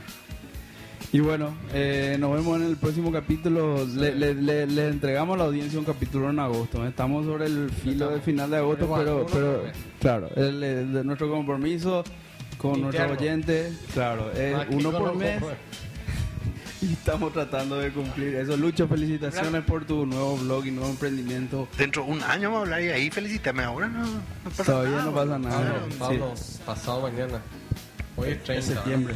Y bueno, eh, nos vemos en el próximo capítulo. Le, le- le- le entregamos a la audiencia un capítulo en agosto. Estamos sobre el filo del final de agosto, pero, claro, el, el de nuestro compromiso con nuestros oyentes, claro, es Aquí uno por mes. Y estamos tratando de cumplir eso. Lucho, felicitaciones por tu nuevo blog y nuevo emprendimiento. Dentro de un año vamos a hablar y ahí felicítame. Ahora no, no pasa Todavía nada. no pasa nada. Pablo, Sí. Pablo, pasado mañana. Hoy es 30. En septiembre.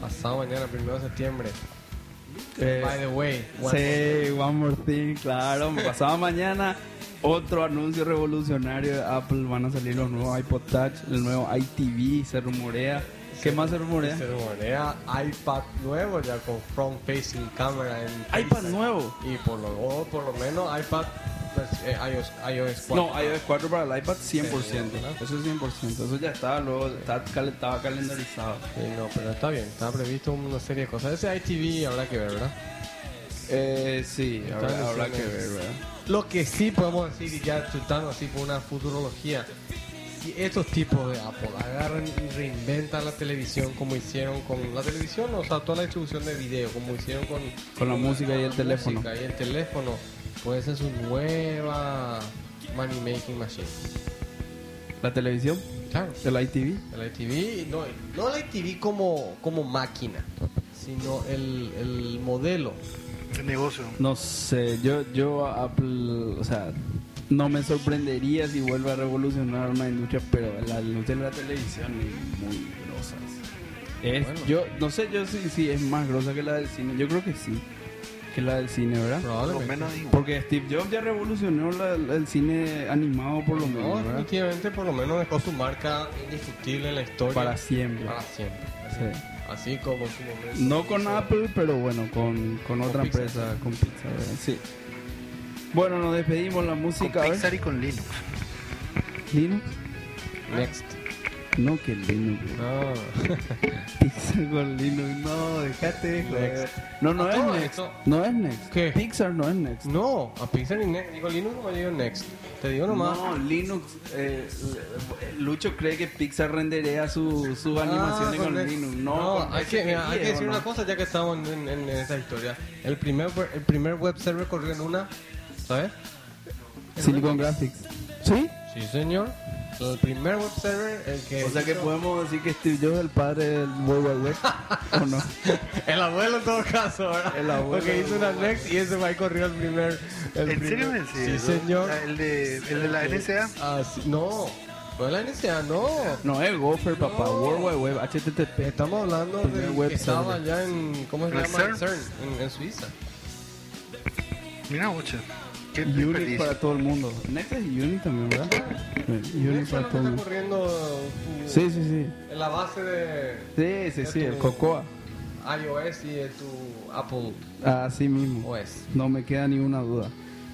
Pasado mañana, primero de septiembre. Eh, By the way, one Sí, One More Thing, claro. Pasado mañana, otro anuncio revolucionario de Apple. Van a salir los nuevos iPod Touch, el nuevo ITV, se rumorea. ¿Qué más se rumorea? Se rumorea iPad nuevo ya con front facing camera en iPad Face. nuevo. y por lo por lo menos iPad eh, iOS, iOS 4. No, iOS 4 para el iPad 100%. Sí. Eso es 100%. Eso ya estaba, luego estaba calendarizado. Sí, no, pero está bien, está previsto una serie de cosas. Ese ITV habrá que ver, ¿verdad? Eh, sí, habrá, que ver, ¿verdad? Lo que sí podemos decir, y ya chutando así por una futurología, si estos tipos de Apple agarran y reinventan la televisión como hicieron con la televisión, o sea, toda la distribución de video, como hicieron con, Con la música y la música y el teléfono, puede ser su nueva money making machine. La televisión, Claro. el ITV. El ITV, no, no el ITV como, como máquina, sino el, el modelo. El negocio. No sé, yo, yo Apple, o sea, no me sorprendería si vuelve a revolucionar una industria, pero la industria de la televisión es muy grosa. Es, Bueno. Yo no sé yo si, si es más grosa que la del cine, yo creo que sí, que la del cine, ¿verdad? Por lo Probablemente. Porque Steve Jobs ya revolucionó la- el cine animado por lo No, menos, ¿verdad? definitivamente por lo menos dejó su marca indiscutible en la historia. Para siempre. Para siempre. Sí. Así como en su momento. No con hizo- Apple, pero bueno, con, con otra Pixar. empresa, con Pixar, ¿verdad? sí. Bueno, nos despedimos la Con música. ver. Pixar y con Linux. Linux. Next. No, que Linux. No. Pixar con Linux. No, déjate de joder. Next. No, no A es Next. esto- No es Next. ¿Qué? Pixar no es Next. No, a Pixar y Next. Digo Linux como digo Next. Te digo nomás. No, Linux. eh, Lucho cree que Pixar renderea su, su Ah, animaciones con. Linux. No, hay, que, mira, hay que decir una cosa ya que estamos en, en, en esa historia. El primer, el primer web server corrió en una. ¿Sabes? Silicon Graphics. ¿Sí? Sí, señor. El primer web server, el que. O sea que podemos decir que Steve Jobs es el padre del World Wide Web. ¿O no? El abuelo en todo caso, ¿verdad? El abuelo. Porque hizo una Next y ese ahí corrió el primer. El ¿En serio primer- me decís Sí, eso? señor. Ah, ¿El de, el de la NSA? Ah, sí. No, no la NSA, no. No, es Gopher, papá. No. World Wide Web, HTTP. Estamos hablando Primer del web que estaba allá en. ¿Cómo se ¿En el llama? CERN? CERN, en, en Suiza. Mira, bocha. Qué para todo el mundo. Next es Unix también, ¿verdad? Eso para todo el mundo. corriendo Sí, sí, sí. en la base de Sí, sí, sí, el Cocoa. iOS y de tu Apple Así mismo. OS. No me queda ninguna duda.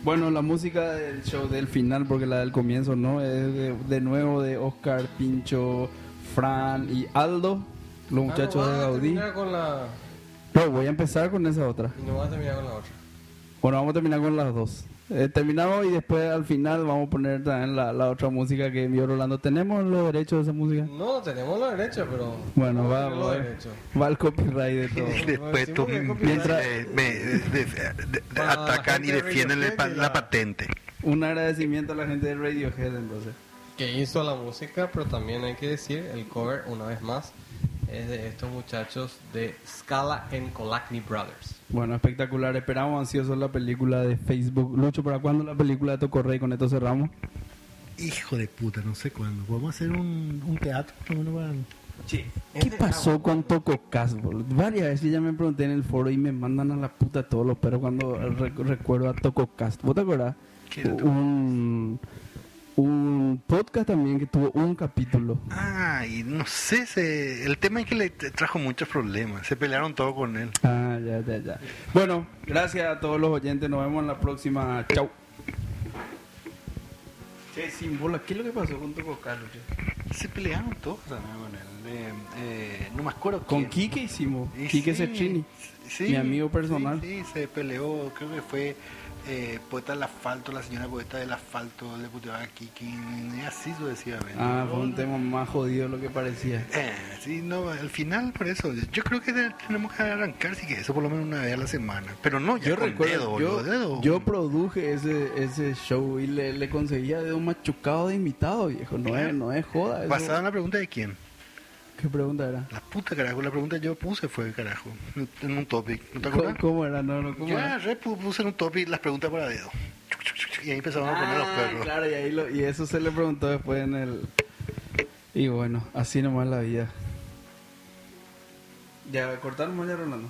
Bueno, la música del show del final, porque la del comienzo no, es de, de nuevo de Oscar, Pincho, Fran y Aldo, los muchachos Ah, no, de Gaudí. con la No, voy a empezar con esa otra. y no vas a terminar con la otra. Bueno, vamos a terminar con las dos. Eh, terminamos y después al final vamos a poner también la, la otra música que envió Rolando. ¿Tenemos los derechos de esa música? No, tenemos la derecha, pero Bueno, no va, va, los derechos. va el copyright de todo. Y después tú me, mientras- me- de- de- de- Para la atacan y defienden la la- patente. Un agradecimiento a la gente de Radiohead entonces. que hizo la música, pero también hay que decir, el cover, una vez más, es de estos muchachos de Scala and Colacny Brothers. Bueno, espectacular. Esperamos ansiosos la película de Facebook. Lucho, ¿para cuándo la película de Tocorrey? Con esto cerramos. Hijo de puta, no sé cuándo. Podemos hacer un, un teatro. para- ¿Qué pasó con Tococast? boludo? Varias veces ya me pregunté en el foro y me mandan a la puta todos los perros cuando re- recuerdo a Tococast. ¿Vos te acordás? ¿Qué era Un, un podcast también que tuvo un capítulo. Ah, y no sé, se- el tema es que le trajo muchos problemas. Se pelearon todo con él. Ah, ya, ya, ya. Bueno, gracias a todos los oyentes. Nos vemos en la próxima. Chau. Che, sin bola, ¿qué es lo que pasó con Tococast? Lucho? Se pelearon todos también con él. Eh, eh, no me acuerdo Con quién. Quique hicimos. Y Quique sí, mi amigo personal. Sí, sí, se peleó, creo que fue eh, poeta del asfalto, la señora poeta del asfalto, le puteaba a Kiki, y así sucesivamente. Ah, fue un tema más jodido de lo que parecía. Eh, sí, no, al final, por eso, yo creo que tenemos que arrancar, sí que eso por lo menos una vez a la semana. Pero no, ya Yo con recuerdo, dedo, yo, dedo. yo produje ese, ese show y le, le conseguía de un machucado de invitado, viejo. No es, no es joda. eso. Basado en la pregunta de quién. ¿Qué pregunta era? La puta carajo, la pregunta que yo puse fue carajo, en un topic, ¿no te ¿Cómo, acuerdas? cómo era? No, no, ¿cómo Yo era? pu- puse en un topic las preguntas para dedo. Y ahí empezaron a poner los Ah, perros. claro, y, ahí lo- y eso se le preguntó después en el... Y bueno, así nomás la vida. Ya, cortamos ya, Rolando.